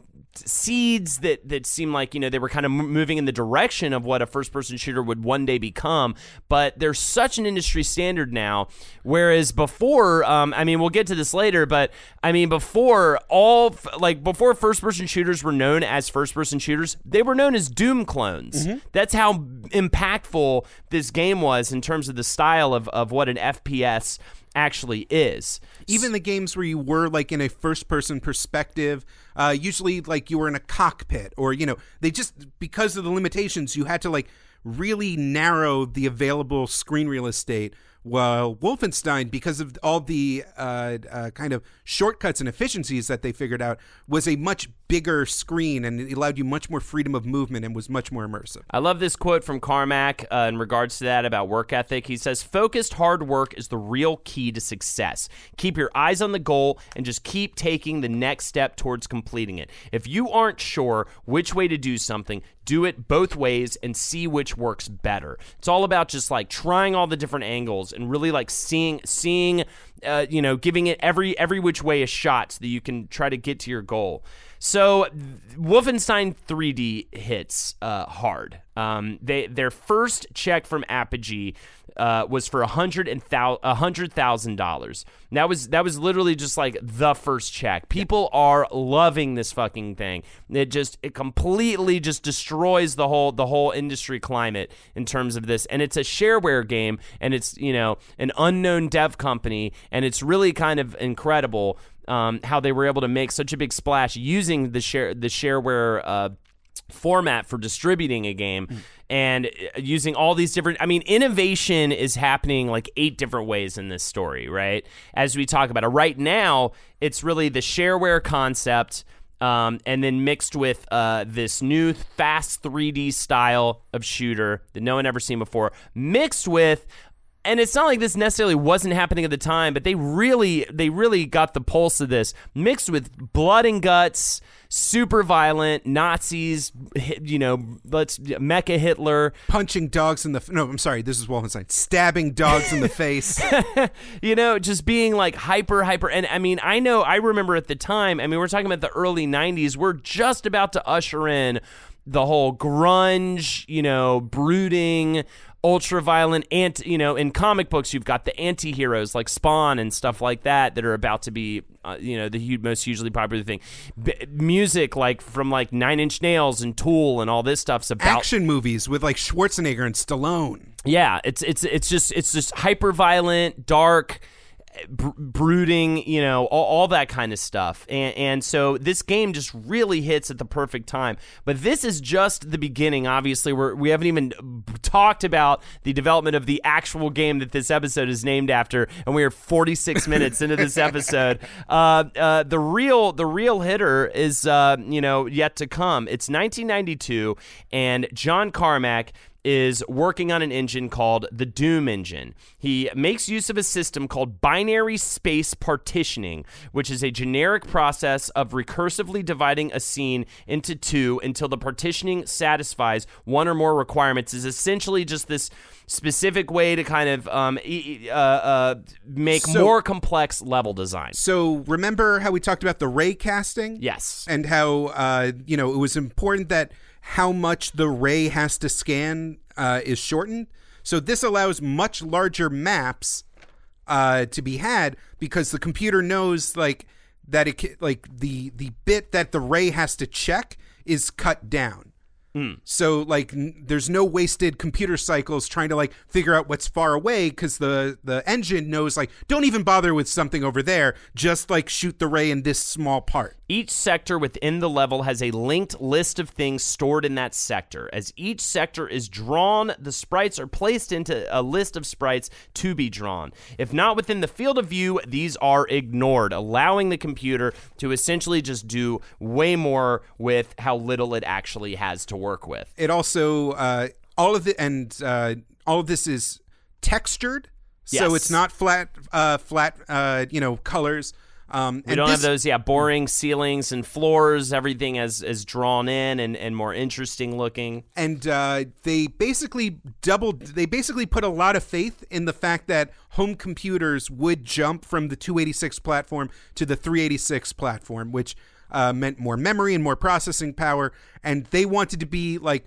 seeds that that seemed like you know they were kind of moving in the direction of what a first person shooter would one day become. But there's such an industry standard now. Whereas before um, i mean we'll get to this later but i mean before all f- like before first person shooters were known as first person shooters they were known as doom clones. That's how impactful this game was in terms of the style of, of what an fps actually is. Even the games where you were like in a first person perspective uh, usually like you were in a cockpit or you know they just because of the limitations you had to like really narrow the available screen real estate while wolfenstein because of all the uh, uh, kind of shortcuts and efficiencies that they figured out was a much bigger screen and it allowed you much more freedom of movement and was much more immersive I love this quote from Carmack uh, in regards to that about work ethic. He says, Focused hard work is the real key to success. Keep your eyes on the goal and just keep taking the next step towards completing it. If you aren't sure which way to do something, do it both ways and see which works better. It's all about just like trying all the different angles and really like seeing, seeing, uh, you know, giving it every every which way a shot so that you can try to get to your goal. So, Wolfenstein 3D hits uh, hard. Um, they their first check from Apogee uh, was for a hundred and hundred thousand dollars. That was that was literally just like the first check. People are loving this fucking thing. It just it completely just destroys the whole the whole industry climate in terms of this. And it's a shareware game, and it's you know an unknown dev company, and it's really kind of incredible um, how they were able to make such a big splash using the share the shareware uh, format for distributing a game and uh, using all these different I mean innovation is happening like eight different ways in this story, right? As we talk about it right now, it's really the shareware concept um, and then mixed with uh, this new fast 3D style of shooter that no one ever seen before, mixed with and it's not like this necessarily wasn't happening at the time, but they really they really got the pulse of this mixed with blood and guts, super violent Nazis, you know, let's mecha Hitler, punching dogs in the no i'm sorry this is wolfenstein stabbing dogs in the face you know, just being like hyper, hyper. And I mean, I know, I remember at the time, I mean, we're talking about the early 90s, we're just about to usher in the whole grunge, you know, brooding, ultra violent, anti, you know, in comic books, you've got the anti heroes like Spawn and stuff like that that are about to be, uh, you know, the hu- most hugely popular thing. B- music like from like Nine Inch Nails and Tool and all this stuff's about action movies with like schwarzenegger and stallone yeah, it's it's it's just it's just hyper violent, dark, brooding, you know, all, all that kind of stuff. And and so this game just really hits at the perfect time. But this is just the beginning. Obviously, we're we haven't even talked about the development of the actual game that this episode is named after, and we are 46 minutes into this episode. Uh, uh, the real the real hitter is uh, you know yet to come. It's 1992, and John Carmack is working on an engine called the Doom engine. He makes use of a system called binary space partitioning, which is a generic process of recursively dividing a scene into two until the partitioning satisfies one or more requirements. Is essentially just this specific way to kind of um, e- uh, uh, make So- more complex level design. So remember how we talked about the ray casting? Yes. And how uh, you know it was important that how much the ray has to scan uh, is shortened. So this allows much larger maps uh, to be had because the computer knows like that it like the the bit that the ray has to check is cut down. Mm. So like n- there's no wasted computer cycles trying to like figure out what's far away because the the engine knows like don't even bother with something over there. Just like shoot the ray in this small part. Each sector within the level has a linked list of things stored in that sector. As each sector is drawn, the sprites are placed into a list of sprites to be drawn. If not within the field of view, these are ignored, allowing the computer to essentially just do way more with how little it actually has to work with. It also uh, all of the and uh, all of this is textured, so it's not flat uh, flat uh, you know colors. Um, We and don't this, have those, yeah, boring ceilings and floors. Everything is, is drawn in and, and more interesting looking. and uh, they basically doubled they basically put a lot of faith in the fact that home computers would jump from the 286 platform to the 386 platform which uh, meant more memory and more processing power and they wanted to be like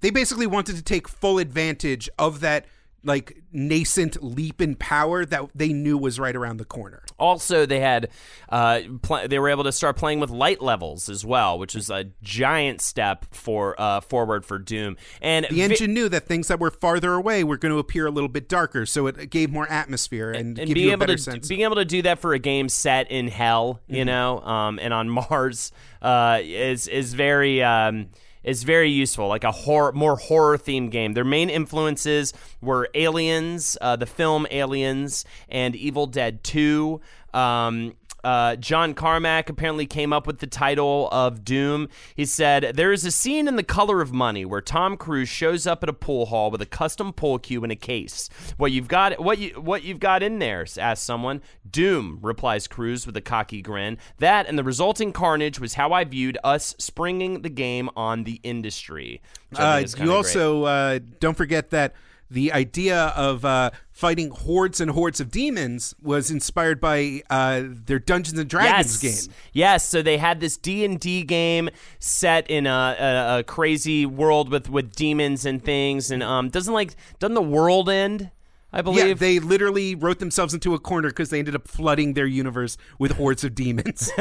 they basically wanted to take full advantage of that like nascent leap in power that they knew was right around the corner Also, they had uh, pl- they were able to start playing with light levels as well, which was a giant step for uh, forward for Doom. And the vi- engine knew that things that were farther away were going to appear a little bit darker so it gave more atmosphere and, and give being you a able better to sense being able to do that for a game set in hell, you know, um, and on Mars uh, is is very. Um, is very useful, like a horror, more horror themed game. Their main influences were Aliens, uh, the film Aliens, and Evil Dead Two. Um, uh, John Carmack apparently came up with the title of Doom. He said, There is a scene in The Color of Money where Tom Cruise shows up at a pool hall with a custom pool cue in a case. What you've got what you what you've got in there? asks someone. Doom, replies Cruise with a cocky grin. That and the resulting carnage was how I viewed us springing the game on the industry. Uh, you also uh, don't forget that the idea of uh, fighting hordes and hordes of demons was inspired by uh, their Dungeons and Dragons yes. game. Yes, so they had this D and D game set in a, a, a crazy world with, with demons and things, and um, doesn't like doesn't the world end? I believe. Yeah, they literally wrote themselves into a corner because they ended up flooding their universe with hordes of demons.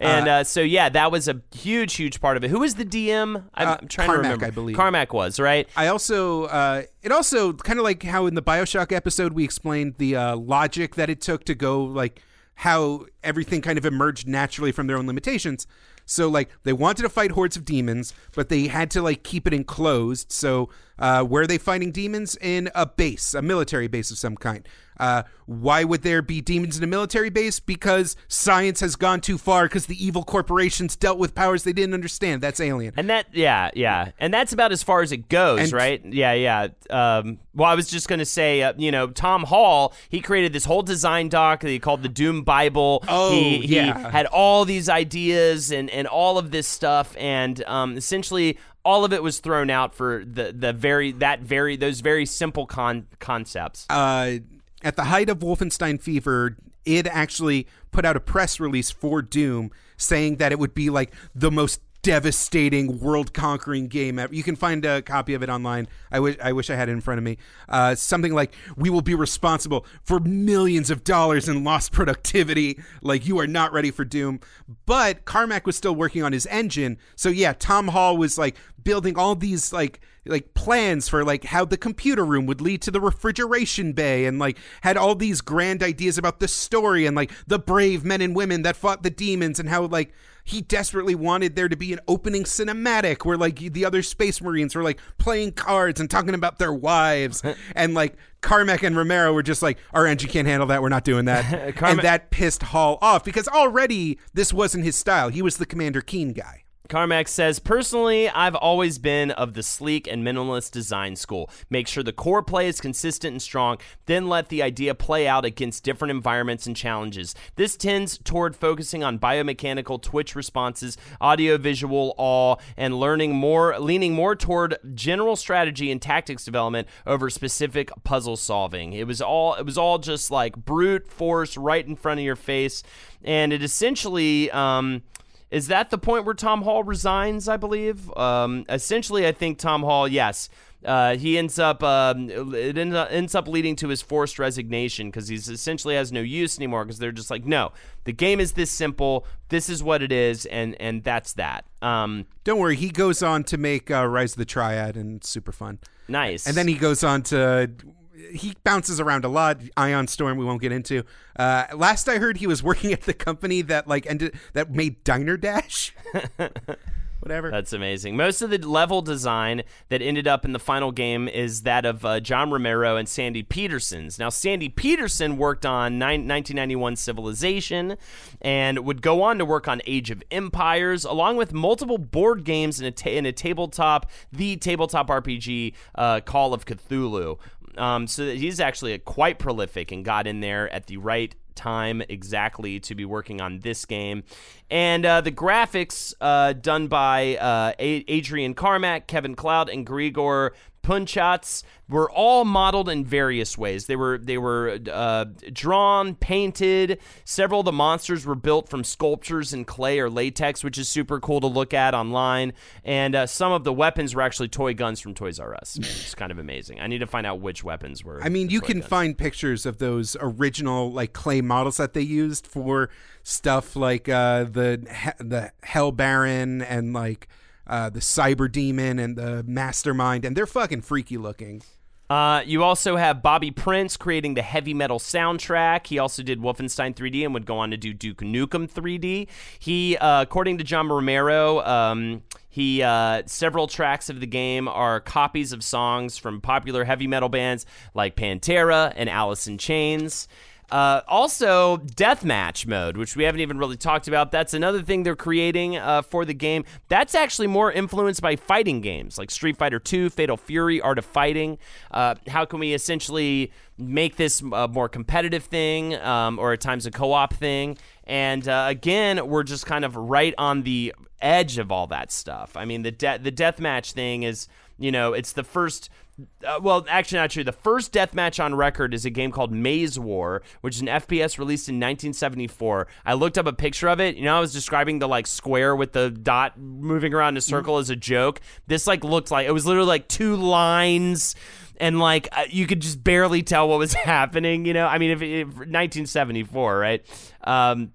and uh, so yeah, that was a huge, huge part of it. Who was the DM? I'm, Uh, I'm trying Carmack, to remember. I believe. Carmack was right. I also, uh, it also kind of like how in the Bioshock episode we explained the uh, logic that it took to go like how everything kind of emerged naturally from their own limitations. So like they wanted to fight hordes of demons, but they had to like keep it enclosed. So uh, where are they fighting demons in a base, a military base of some kind? Uh, why would there be demons in a military base? Because science has gone too far. Because the evil corporations dealt with powers they didn't understand. That's alien. And that, yeah, yeah, and that's about as far as it goes, And- right? Yeah, yeah. Um, well, I was just gonna say, uh, you know, Tom Hall, he created this whole design doc that he called the Doom Bible. Oh, he, he yeah. had all these ideas and and all of this stuff, and um, essentially all of it was thrown out for the the very that very those very simple con concepts. uh, at the height of Wolfenstein Fever, it actually put out a press release for Doom saying that it would be like the most devastating, world-conquering game ever. You can find a copy of it online. I wish I wish I had it in front of me. Uh, something like, "We will be responsible for millions of dollars in lost productivity." Like you are not ready for Doom. But Carmack was still working on his engine, so yeah, Tom Hall was like building all these like like plans for like how the computer room would lead to the refrigeration bay and like had all these grand ideas about the story and like the brave men and women that fought the demons and how like he desperately wanted there to be an opening cinematic where like the other space marines were like playing cards and talking about their wives. And like Carmack and Romero were just like our engine can't handle that. We're not doing that. And that pissed Hall off because already this wasn't his style. He was the Commander Keen guy Carmack says, Personally, I've always been of the sleek and minimalist design school. Make sure the core play is consistent and strong, then let the idea play out against different environments and challenges. This tends toward focusing on biomechanical twitch responses, audio visual awe, and learning more leaning more toward general strategy and tactics development over specific puzzle solving. It was all it was all just like brute force right in front of your face. And it essentially um is that the point where Tom Hall resigns? I believe. Um, essentially, I think Tom Hall, yes, uh, he ends up um, it ends up, ends up leading to his forced resignation because he's essentially has no use anymore because they're just like, no, the game is this simple. This is what it is, and and that's that. Um, Don't worry, he goes on to make uh, Rise of the Triad, and super fun. nice. And then he goes on to he bounces around a lot. Ion Storm, we won't get into. Uh, last I heard, he was working at the company that like ended that made Diner Dash. Whatever. That's amazing. Most of the level design that ended up in the final game is that of uh, John Romero and Sandy Petersen's. Now, Sandy Petersen worked on nine, 1991 Civilization and would go on to work on Age of Empires, along with multiple board games in a, ta- in a tabletop, the tabletop RPG, uh, Call of Cthulhu. Um, so he's actually quite prolific and got in there at the right time exactly to be working on this game. And uh, the graphics uh, done by uh, Adrian Carmack, Kevin Cloud, and Gregor Punchatz were all modeled in various ways. They were they were uh, drawn, painted. Several of the monsters were built from sculptures in clay or latex, which is super cool to look at online. And uh, some of the weapons were actually toy guns from Toys R Us. It's kind of amazing. I need to find out which weapons were. I mean, you can guns. find pictures of those original like clay models that they used for stuff like uh, the he- the Hell Baron and like uh, the Cyber Demon and the Mastermind, and they're fucking freaky looking. Uh, you also have Bobby Prince creating the heavy metal soundtrack. He also did Wolfenstein 3D and would go on to do Duke Nukem 3D. He, uh, according to John Romero, um, he uh, several tracks of the game are copies of songs from popular heavy metal bands like Pantera and Alice in Chains. Uh, also, deathmatch mode, which we haven't even really talked about. That's another thing they're creating uh, for the game. That's actually more influenced by fighting games like Street Fighter II, Fatal Fury, Art of Fighting. Uh, how can we essentially make this a more competitive thing um, or at times a co op thing? And uh, again, we're just kind of right on the edge of all that stuff. I mean, the de- the deathmatch thing is, you know, it's the first. Uh, well, actually, not true. The first deathmatch on record is a game called Maze War, which is an FPS released in 1974. I looked up a picture of it. You know, I was describing the like square with the dot moving around in a circle as a joke. This like looked like it was literally like two lines and like uh, you could just barely tell what was happening. You know, I mean, if, if 1974, right? Um,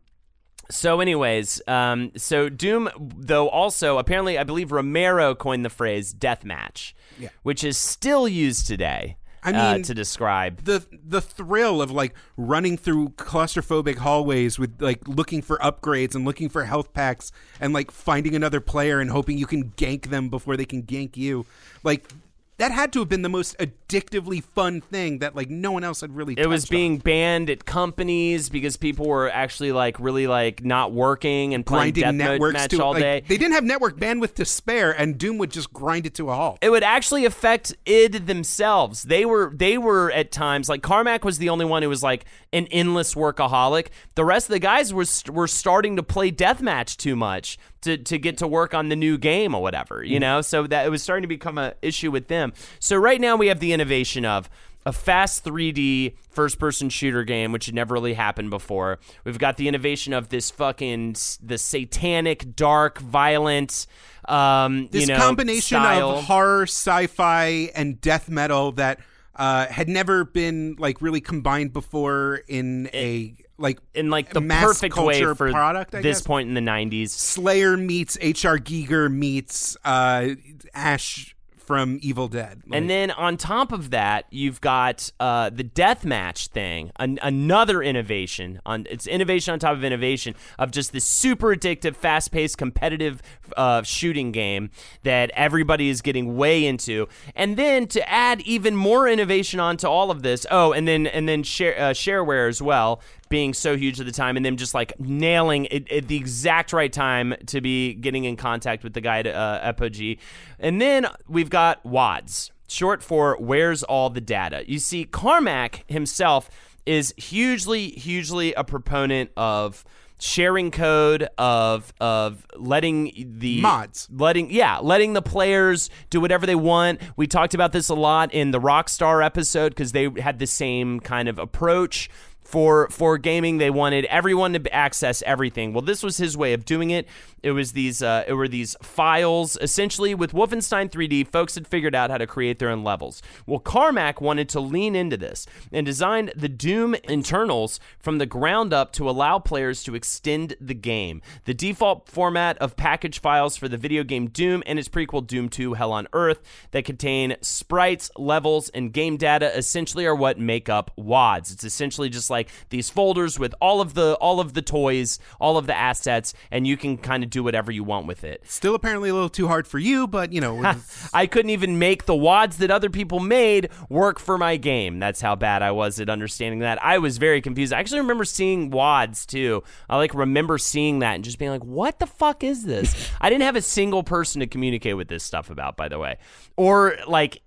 so, anyways, um, so Doom, though, also apparently, I believe Romero coined the phrase "deathmatch," Yeah. which is still used today. I uh, mean, to describe the the thrill of like running through claustrophobic hallways with like looking for upgrades and looking for health packs and like finding another player and hoping you can gank them before they can gank you like that had to have been the most addictively fun thing that like no one else had really it was touched on. being banned at companies because people were actually like really like not working and playing grinding death networks match to all like, day. they didn't have network bandwidth to spare and doom would just grind it to a halt it would actually affect id themselves. They were they were at times like Carmack was the only one who was like an endless workaholic. The rest of the guys were were starting to play deathmatch too much to to get to work on the new game or whatever, you mm-hmm. know. So that it was starting to become an issue with them. So right now we have the innovation of a fast 3D first person shooter game, which had never really happened before. We've got the innovation of this fucking the satanic, dark, violent, um, this you know, combination style. of horror, sci-fi, and death metal that uh, had never been like really combined before in a like in like the perfect way for product. I this guess. point in the 90s. Slayer meets H.R. Giger meets uh, Ash from Evil Dead. Like, And then on top of that, you've got uh, the deathmatch thing, an- another innovation. On it's innovation on top of innovation of just this super addictive, fast-paced, competitive uh, shooting game that everybody is getting way into. And then to add even more innovation onto all of this, oh, and then and then share uh, shareware as well being so huge at the time and them just like nailing it at the exact right time to be getting in contact with the guy at uh, Apogee. And then we've got WADS, short for Where's All the Data. You see, Carmack himself is hugely, hugely a proponent of sharing code of of letting the Mods. letting yeah letting the players do whatever they want we talked about this a lot in the rockstar episode because they had the same kind of approach for for gaming. They wanted everyone to access everything. Well, this was his way of doing it. It was these uh, it were these files essentially with Wolfenstein 3D. Folks had figured out how to create their own levels. Well, Carmack wanted to lean into this and designed the Doom internals from the ground up to allow players to extend the game. The default format of package files for the video game Doom and its prequel Doom 2 Hell on Earth that contain sprites, levels, and game data essentially are what make up WADs. It's essentially just like these folders with all of the all of the toys, all of the assets, and you can kind of do whatever you want with it. Still apparently a little too hard for you, but you know. I couldn't even make the wads that other people made work for my game. That's how bad I was at understanding that. I was very confused. I actually remember seeing wads too. I like remember seeing that and just being like, "What the fuck is this?" I didn't have a single person to communicate with this stuff about, by the way, or like.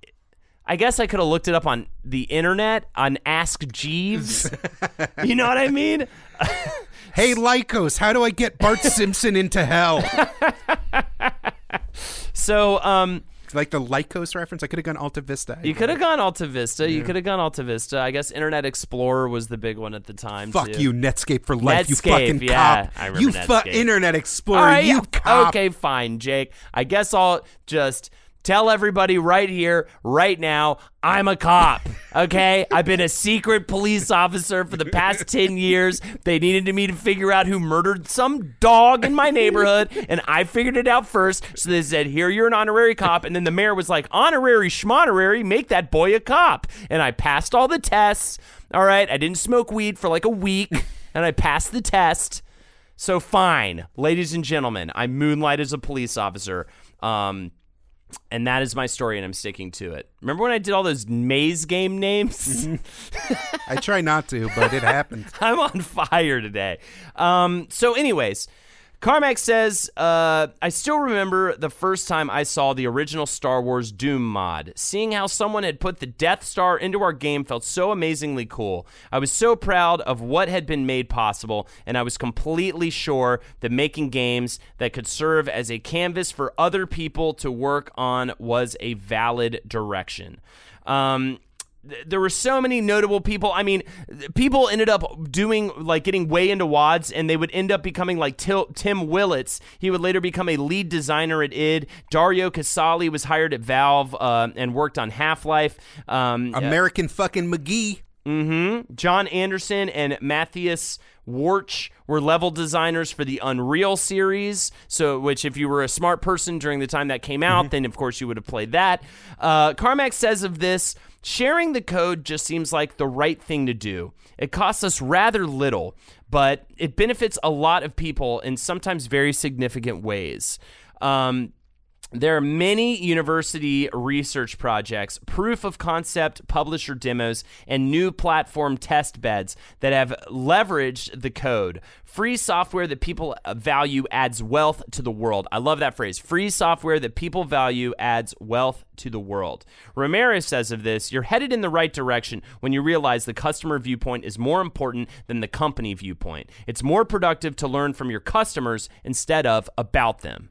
I guess I could have looked it up on the internet on Ask Jeeves. you know what I mean? hey, Lycos, how do I get Bart Simpson into hell? So, um, like the Lycos reference, I could have gone Alta Vista. You could have gone Alta Vista. You could have gone Alta Vista. I guess Internet Explorer was the big one at the time. Fuck too. you, Netscape for life. you fucking yeah, cop. I remember you fuck Internet Explorer. Right, you yeah. cop. Okay, fine, Jake. I guess I'll just tell everybody right here, right now, I'm a cop. Okay? I've been a secret police officer for the past 10 years. They needed me to figure out who murdered some dog in my neighborhood, and I figured it out first. So they said, Here, you're an honorary cop. And then the mayor was like, Honorary schmonorary, make that boy a cop. And I passed all the tests. All right, I didn't smoke weed for like a week, and I passed the test. So fine, ladies and gentlemen, I moonlight as a police officer. Um, and that is my story, and I'm sticking to it. Remember when I did all those maze game names? I try not to, but it happened. I'm on fire today. Um, so, anyways, Carmack says, uh, I still remember the first time I saw the original Star Wars Doom mod. Seeing how someone had put the Death Star into our game felt so amazingly cool. I was so proud of what had been made possible, and I was completely sure that making games that could serve as a canvas for other people to work on was a valid direction. Um, there were so many notable people. I mean, people ended up doing like getting way into wads, and they would end up becoming like Til- Tim Willits. He would later become a lead designer at id. Dario Casali was hired at Valve uh, and worked on Half Life. Um, American fucking McGee. Mm-hmm. John Anderson and Matthias Worch were level designers for the Unreal series. So, which if you were a smart person during the time that came out, then of course you would have played that. Uh, Carmack says of this. Sharing the code just seems like the right thing to do. It costs us rather little, but it benefits a lot of people in sometimes very significant ways. Um, there are many university research projects, proof of concept publisher demos, and new platform test beds that have leveraged the code. Free software that people value adds wealth to the world. I love that phrase. Free software that people value adds wealth to the world. Ramirez says of this, you're headed in the right direction when you realize the customer viewpoint is more important than the company viewpoint. It's more productive to learn from your customers instead of about them.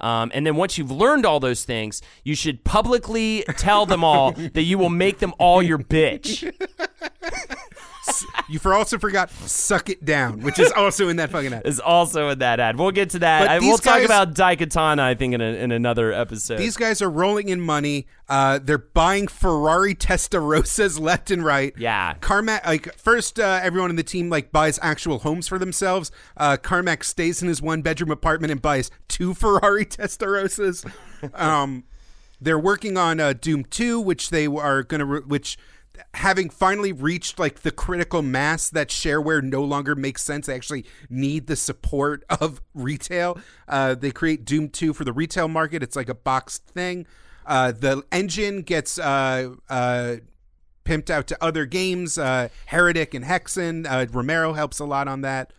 Um, and then once you've learned all those things, you should publicly tell them all that you will make them all your bitch. You for also forgot suck it down, which is also in that fucking ad. Is also in that ad. We'll get to that. I, we'll talk about Daikatana, I think, in, a, in another episode. These guys are rolling in money. Uh, they're buying Ferrari Testarossas left and right. Yeah. Carmack, like first, uh, everyone in the team like buys actual homes for themselves. Uh, Carmack stays in his one bedroom apartment and buys two Ferrari Testarossas. um, they're working on uh, Doom Two, which they are gonna, re- which having finally reached like the critical mass that shareware no longer makes sense. They actually need the support of retail. Uh, they create Doom 2 for the retail market. It's like a boxed thing. Uh, the engine gets uh, uh, pimped out to other games. Uh, Heretic and Hexen. Uh, Romero helps a lot on that.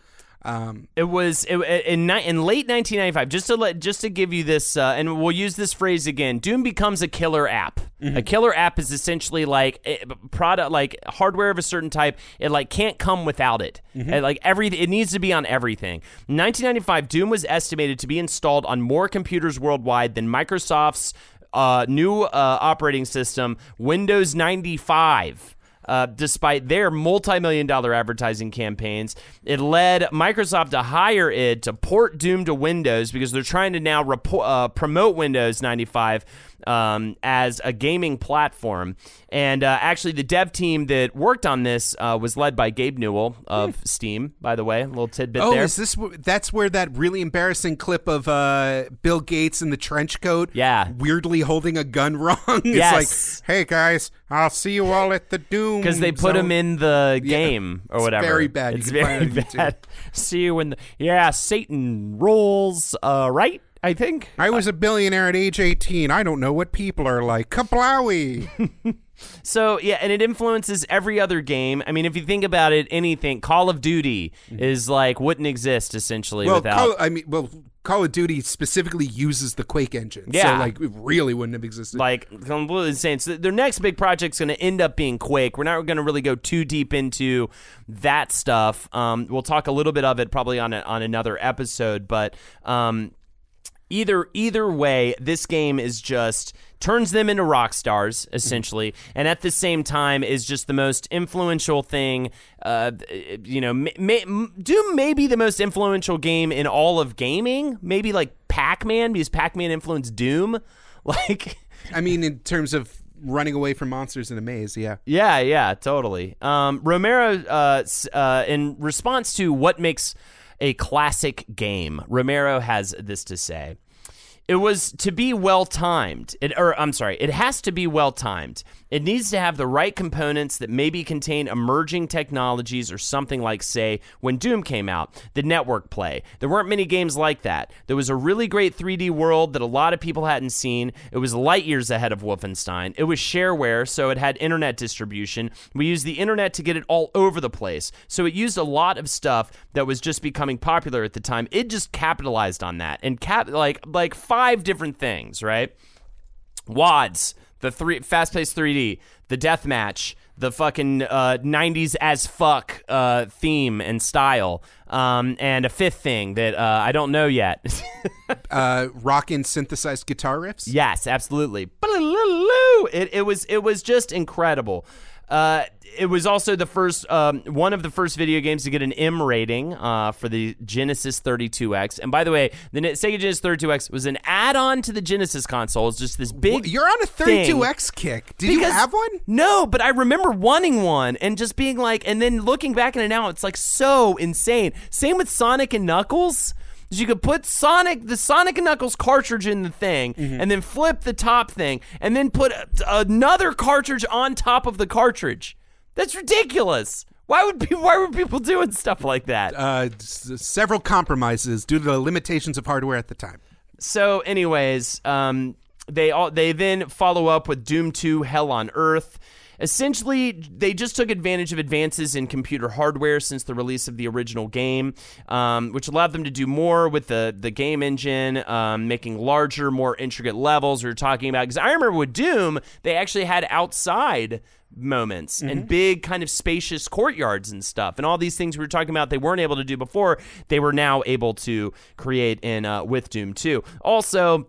Um, It was it, in in late 1995. Just to let just to give you this, uh, and we'll use this phrase again. Doom becomes a killer app. A killer app is essentially like a product, like hardware of a certain type. It like can't come without it. And, like every, it needs to be on everything. In 1995, Doom was estimated to be installed on more computers worldwide than Microsoft's uh, new uh, operating system, Windows 95. Uh, despite their multi-million dollar advertising campaigns. It led Microsoft to hire id to port Doom to Windows because they're trying to now repo- uh, promote Windows 95 um, as a gaming platform. And uh, actually, the dev team that worked on this uh, was led by Gabe Newell of Steam. By the way, a little tidbit there. Oh, there. is this that's where that really embarrassing clip of uh, Bill Gates in the trench coat, Yeah. weirdly holding a gun wrong? it's Yes. like, hey guys, I'll see you all at the Doom. because they put him in the game or It's whatever. very bad. It's very find it on YouTube. bad. See you in the yeah. Satan rolls. Uh, right. I think. I was a billionaire at age 18. I don't know what people are like. Kablowy. So yeah, and it influences every other game. I mean, if you think about it, anything Call of Duty is like wouldn't exist essentially well, without. Call, I mean, well, Call of Duty specifically uses the Quake engine. Yeah. So, like, it really wouldn't have existed. like completely insane. So their next big project's going to end up being Quake. We're not going to really go too deep into that stuff. Um, we'll talk a little bit of it probably on a, on another episode, but um, either either way, this game is just turns them into rock stars essentially, and at the same time is just the most influential thing. Uh, you know, may, may, Doom may be the most influential game in all of gaming. Maybe like Pac Man because Pac Man influenced Doom. Like. I mean, in terms of running away from monsters in a maze, yeah. Yeah, yeah, totally. Um, Romero, uh, uh, in response to what makes a classic game, Romero has this to say. It was to be well timed. It, or I'm sorry, it has to be well timed. It needs to have the right components that maybe contain emerging technologies or something like, say, when Doom came out, the network play. There weren't many games like that. There was a really great 3D world that a lot of people hadn't seen. It was light years ahead of Wolfenstein. It was shareware, so it had internet distribution. We used the internet to get it all over the place. So it used a lot of stuff that was just becoming popular at the time. It just capitalized on that and cap like like five different things, right? WADs, the three fast-paced 3D, the death match, the fucking uh, 90s as fuck uh, theme and style, um, and a fifth thing that uh, I don't know yet. Uh, rockin' synthesized guitar riffs. yes, absolutely. It, it was it was just incredible. Uh, it was also the first um, one of the first video games to get an M rating uh, for the Genesis 32X. And by the way, the Sega Genesis 32X was an add-on to the Genesis console. It's just this big. You're on a 32X kick. Did you have one? No, but I remember wanting one and just being like, and then looking back at it now, it's like so insane. Same with Sonic and Knuckles. Is You could put Sonic, the Sonic and Knuckles cartridge in the thing, Mm-hmm. and then flip the top thing, and then put a- another cartridge on top of the cartridge. That's ridiculous. Why would people? Why were people doing stuff like that? Uh, s- several compromises due to the limitations of hardware at the time. So, anyways, um, they all they then follow up with Doom 2: Hell on Earth. Essentially, they just took advantage of advances in computer hardware since the release of the original game, um, which allowed them to do more with the the game engine, um, making larger, more intricate levels. We were talking about. Because I remember with Doom, they actually had outside moments and big kind of spacious courtyards and stuff. And all these things we were talking about they weren't able to do before they were now able to create in uh, with doom 2 also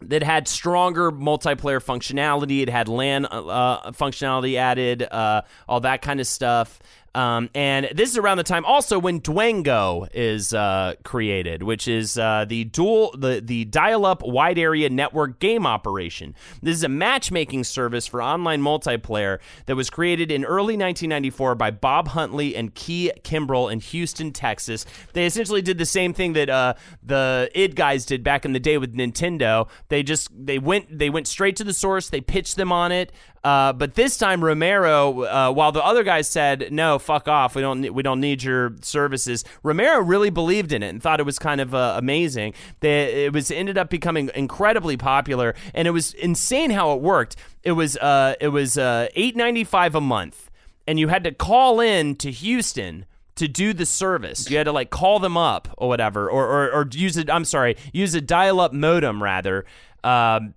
that had stronger multiplayer functionality. It had LAN uh, functionality added, uh, all that kind of stuff. Um, and this is around the time also when Dwango is uh, created, which is uh, the dual the the dial-up wide area network game operation. This is a matchmaking service for online multiplayer that was created in early 1994 by Bob Huntley and Kee Kimbrell in Houston, Texas. They essentially did the same thing that uh, the id guys did back in the day with Nintendo. They just they went they went straight to the source. They pitched them on it. Uh, but this time Romero, uh, while the other guys said no, fuck off, we don't we don't need your services. Romero really believed in it and thought it was kind of uh, amazing. It was ended up becoming incredibly popular, and it was insane how it worked. It was uh, it was uh, eight ninety five a month, and you had to call in to Houston to do the service. You had to like call them up or whatever, or or, or use it. I'm sorry, use a dial up modem rather. Um,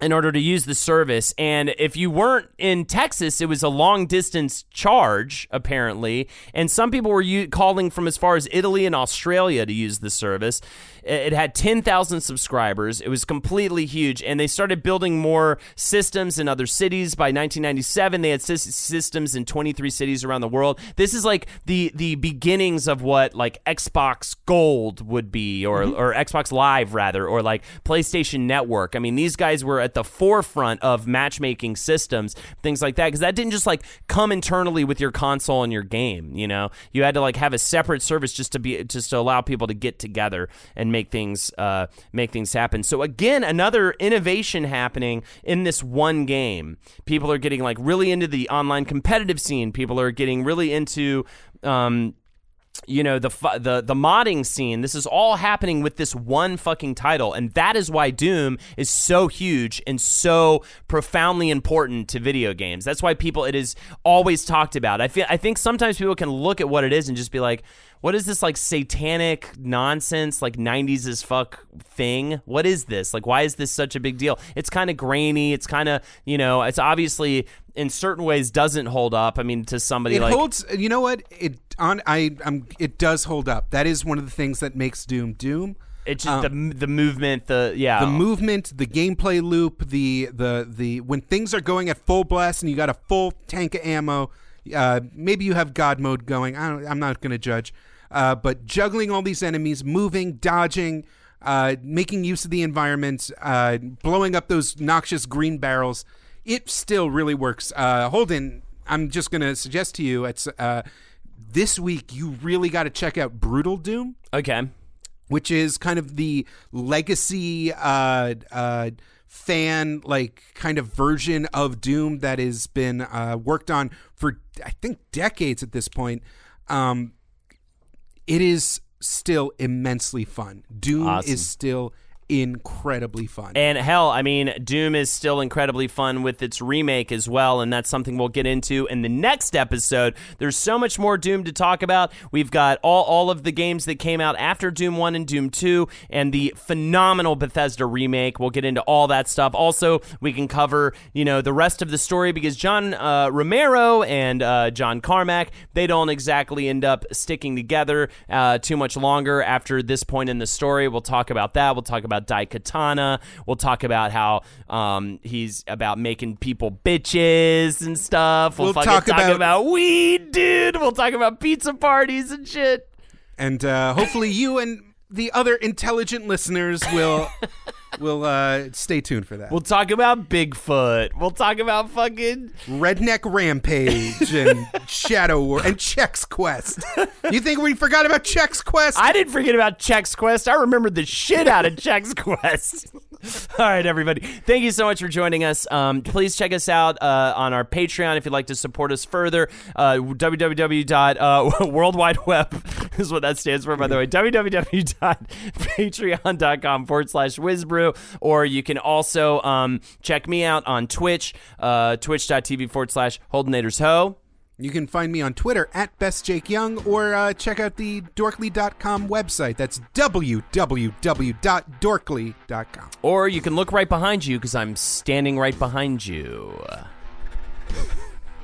in order to use the service. And if you weren't in Texas, it was a long distance charge, apparently. And some people were u- calling from as far as Italy and Australia to use the service. It had 10,000 subscribers. It was completely huge. And they started building more systems in other cities. By 1997, they had systems in 23 cities around the world. This is like the the beginnings of what like Xbox Gold would be, or, mm-hmm. or Xbox Live, rather, or like PlayStation Network. I mean, these guys were at the forefront of matchmaking systems, things like that. Because that didn't just like come internally with your console and your game. You know, you had to like have a separate service just to be just to allow people to get together and make things uh, make things happen. So again, another innovation happening in this one game. People are getting like really into the online competitive scene. People are getting really into um, you know the the the modding scene this is all happening with this one fucking title and that is why doom is so huge and so profoundly important to video games that's why people it is always talked about i feel i think sometimes people can look at what it is and just be like what is this like satanic nonsense like 90s as fuck thing? What is this? Like why is this such a big deal? It's kind of grainy. It's kind of you know it's obviously in certain ways doesn't hold up. I mean to somebody it like holds you know what? It on i i'm it does hold up. That is one of the things that makes doom doom. It's just um, the the movement, the yeah, the movement, the gameplay loop, the the the when things are going at full blast and you got a full tank of ammo, uh, maybe you have God mode going. I don't, I'm not going to judge. Uh, but juggling all these enemies, moving, dodging, uh, making use of the environment, uh, blowing up those noxious green barrels, it still really works. Uh, Holden, I'm just going to suggest to you, it's uh, this week you really got to check out Brutal Doom. Okay. Which is kind of the legacy fan like kind of version of Doom that has been uh, worked on for I think decades at this point. Um, it is still immensely fun. Doom awesome. is still incredibly fun. And hell, I mean, Doom is still incredibly fun with its remake as well, and that's something we'll get into in the next episode. There's so much more Doom to talk about. We've got all, all of the games that came out after Doom 1 and Doom 2, and the phenomenal Bethesda remake. We'll get into all that stuff. Also, we can cover, you know, the rest of the story because John uh, Romero and uh, John Carmack, they don't exactly end up sticking together uh, too much longer after this point in the story. We'll talk about that. We'll talk about about Daikatana. We'll talk about how um, he's about making people bitches and stuff. We'll, we'll talk, talk about, about weed, dude. We'll talk about pizza parties and shit. And uh, hopefully, you and the other intelligent listeners will we'll uh, stay tuned for that. We'll talk about Bigfoot. We'll talk about fucking Redneck Rampage and Shadow War and Chex Quest. You think we forgot about Chex Quest? I didn't forget about Chex Quest. I remember the shit out of Chex Quest. All right, everybody. Thank you so much for joining us. Um, please check us out uh, on our Patreon if you'd like to support us further. Uh, www. Uh, World Wide Web is what that stands for, by the way. www.patreon.com forward slash wizbru or you can also um, check me out on Twitch, uh, twitch.tv forward slash Holdenators Ho. You can find me on Twitter at bestjakeyoung or uh, check out the dorkly.com website. That's www.dorkly.com. Or you can look right behind you because I'm standing right behind you.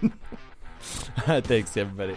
Thanks, everybody.